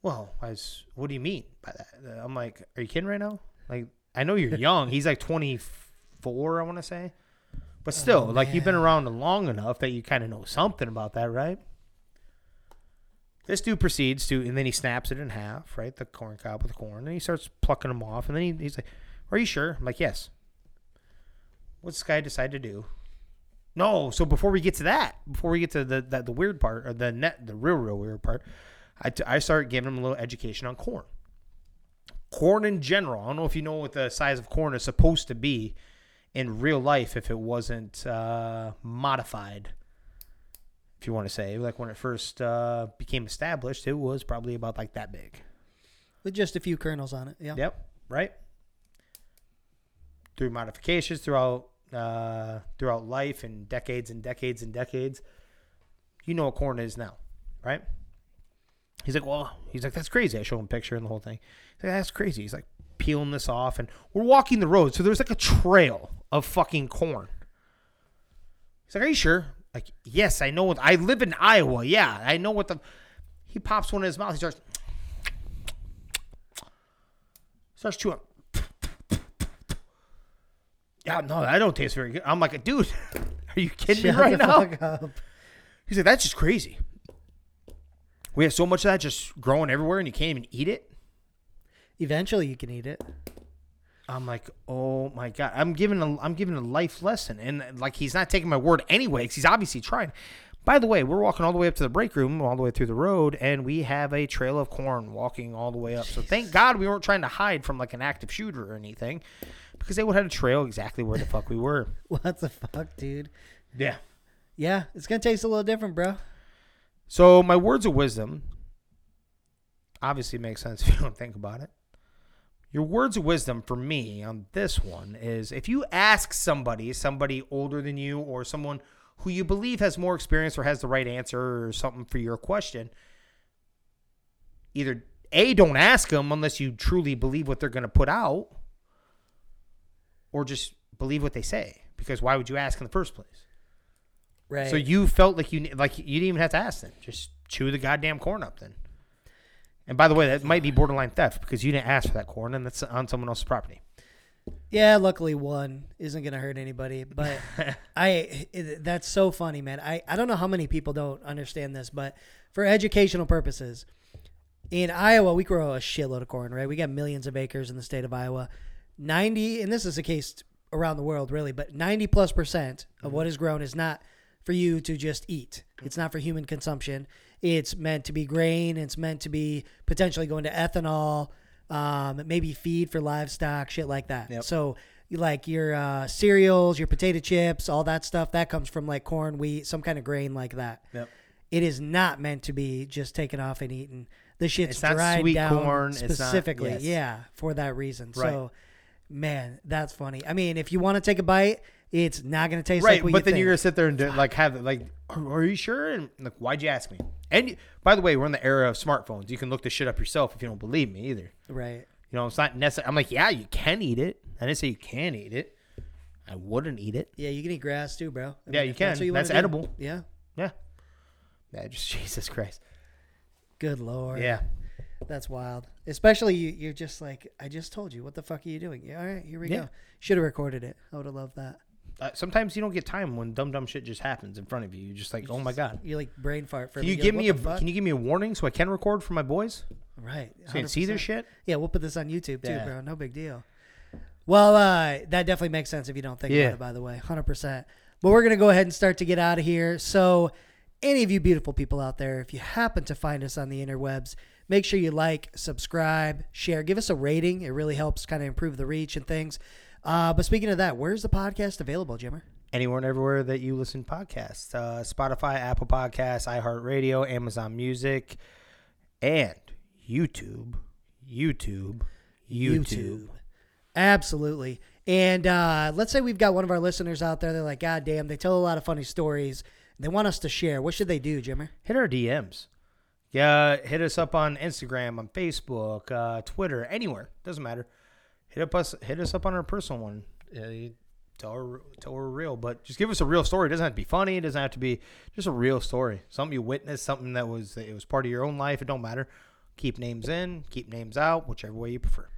Well, I was, what do you mean by that? Uh, I'm like, are you kidding right now? Like, I know you're young. He's like 24, I want to say. But still, Oh, like, you've been around long enough that you kind of know something about that, right? This dude proceeds to, and then he snaps it in half, right? The corn cob with the corn. And he starts plucking them off. And then he, he's like, Are you sure? I'm like, Yes. What's this guy decide to do? No, so before we get to that, before we get to the the, the weird part or the net, the real real weird part, I, t- I started giving him a little education on corn. Corn in general. I don't know if you know what the size of corn is supposed to be in real life if it wasn't uh, modified. If you want to say, like when it first uh, became established, it was probably about like that big. With just a few kernels on it. Yeah. Yep. Right. Through modifications throughout uh, throughout life and decades and decades and decades, you know what corn is now, right? He's like, well, he's like, that's crazy. I show him a picture and the whole thing. He's like, that's crazy. He's like peeling this off, and we're walking the road, so there's like a trail of fucking corn. He's like, are you sure? Like, yes, I know. What, I live in Iowa. Yeah, I know what the. He pops one in his mouth. He starts starts chewing. Yeah, no, that don't taste very good. I'm like, dude, are you kidding Shut me right now? up. He's like, that's just crazy. We have so much of that just growing everywhere, and you can't even eat it. Eventually, you can eat it. I'm like, oh my god, I'm giving a, I'm giving a life lesson, and like he's not taking my word anyway, because he's obviously trying. By the way, we're walking all the way up to the break room, all the way through the road, and we have a trail of corn walking all the way up. So thank God we weren't trying to hide from like an active shooter or anything, because they would have had a trail exactly where the fuck we were. What the fuck, dude? Yeah. Yeah, it's gonna taste a little different, bro. So my words of wisdom obviously make sense if you don't think about it. Your words of wisdom for me on this one is if you ask somebody, somebody older than you or someone who you believe has more experience or has the right answer or something for your question, either A, don't ask them unless you truly believe what they're going to put out, or just believe what they say. Because why would you ask in the first place? Right. So you felt like you like you didn't even have to ask them. Just chew the goddamn corn up then. And by the way, that might be borderline theft because you didn't ask for that corn and that's on someone else's property. Yeah, luckily one isn't gonna hurt anybody. But I, it, that's so funny, man. I, I don't know how many people don't understand this, but for educational purposes, in Iowa we grow a shitload of corn, right? We got millions of acres in the state of Iowa. Ninety, and this is the case around the world, really, but ninety plus percent of mm-hmm. what is grown is not for you to just eat. It's not for human consumption. It's meant to be grain. It's meant to be potentially going to ethanol, um, maybe feed for livestock, shit like that. Yep. So, like your uh, cereals, your potato chips, all that stuff, that comes from like corn, wheat, some kind of grain like that. Yep. It is not meant to be just taken off and eaten. The shit's It's dried sweet down corn, it's not- specifically, yes. yeah, for that reason. Right. So, man, that's funny. I mean, if you want to take a bite It's not going to taste right, like what but you then think. you're gonna sit there and do, like have it like, are, are you sure? And like, why'd you ask me? And by the way, we're in the era of smartphones. You can look this shit up yourself if you don't believe me either. right. You know, it's not necessary. I'm like, yeah, you can eat it. I didn't say you can eat it. I wouldn't eat it. Yeah, you can eat grass too, bro. I Yeah, mean, you if that's can. what wanna That's do. edible. Yeah. Yeah. Yeah, just Jesus Christ. Good lord. Yeah. That's wild. Especially you, you're just like, I just told you. What the fuck are you doing? Yeah, all right, here we Yeah. go. Should have recorded it. I would have loved that. Uh, sometimes you don't get time when dumb dumb shit just happens in front of you. You're just like, oh my god. You like brain fart for Can me. you You're give like, me a fuck? Can you give me a warning so I can record for my boys right? so you can see their shit? Yeah, we'll put this on YouTube too, Yeah. bro. No big deal. Well, uh, that definitely makes sense if you don't think Yeah. about it. By the way, hundred percent. But we're gonna go ahead and start to get out of here. So, any of you beautiful people out there, if you happen to find us on the interwebs, make sure you like, subscribe, share, give us a rating. It really helps kind of improve the reach and things. Uh, but speaking of that, where's the podcast available, Jimmer? Anywhere and everywhere that you listen to podcasts, uh, Spotify, Apple Podcasts, iHeartRadio, Amazon Music, and YouTube. YouTube. YouTube. Absolutely. And uh, let's say we've got one of our listeners out there. They're like, God damn, they tell a lot of funny stories. They want us to share. What should they do, Jimmer? Hit our DMs. Yeah, hit us up on Instagram, on Facebook, uh, Twitter, anywhere. Doesn't matter. Hit up us. Hit us up on our personal one. Uh, tell her, tell her real, but just give us a real story. It doesn't have to be funny. It doesn't have to be just a real story. Something you witnessed. Something that was it was part of your own life. It don't matter. Keep names in. Keep names out. Whichever way you prefer.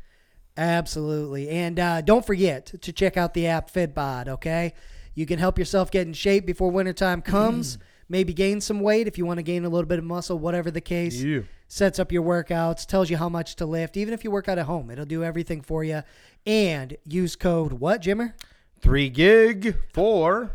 Absolutely. And uh, don't forget to check out the app Fitbod, okay? You can help yourself get in shape before wintertime comes. Maybe gain some weight if you want to gain a little bit of muscle, whatever the case. Yeah. Sets up your workouts, tells you how much to lift. Even if you work out at home, it'll do everything for you. And use code what, Jimmer? Three gig for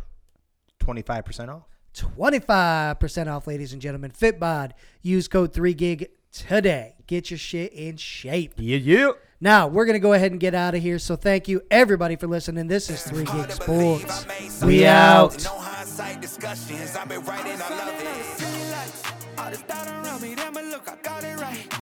twenty five percent off. 25% off, ladies and gentlemen. Fitbod. Use code 3GIG today. Get your shit in shape. Yeah, yeah. Now, we're going to go ahead and get out of here. So, thank you, everybody, for listening. This is 3 Gig Sports. We out. All this doubt around me, damn it, look, I got it right.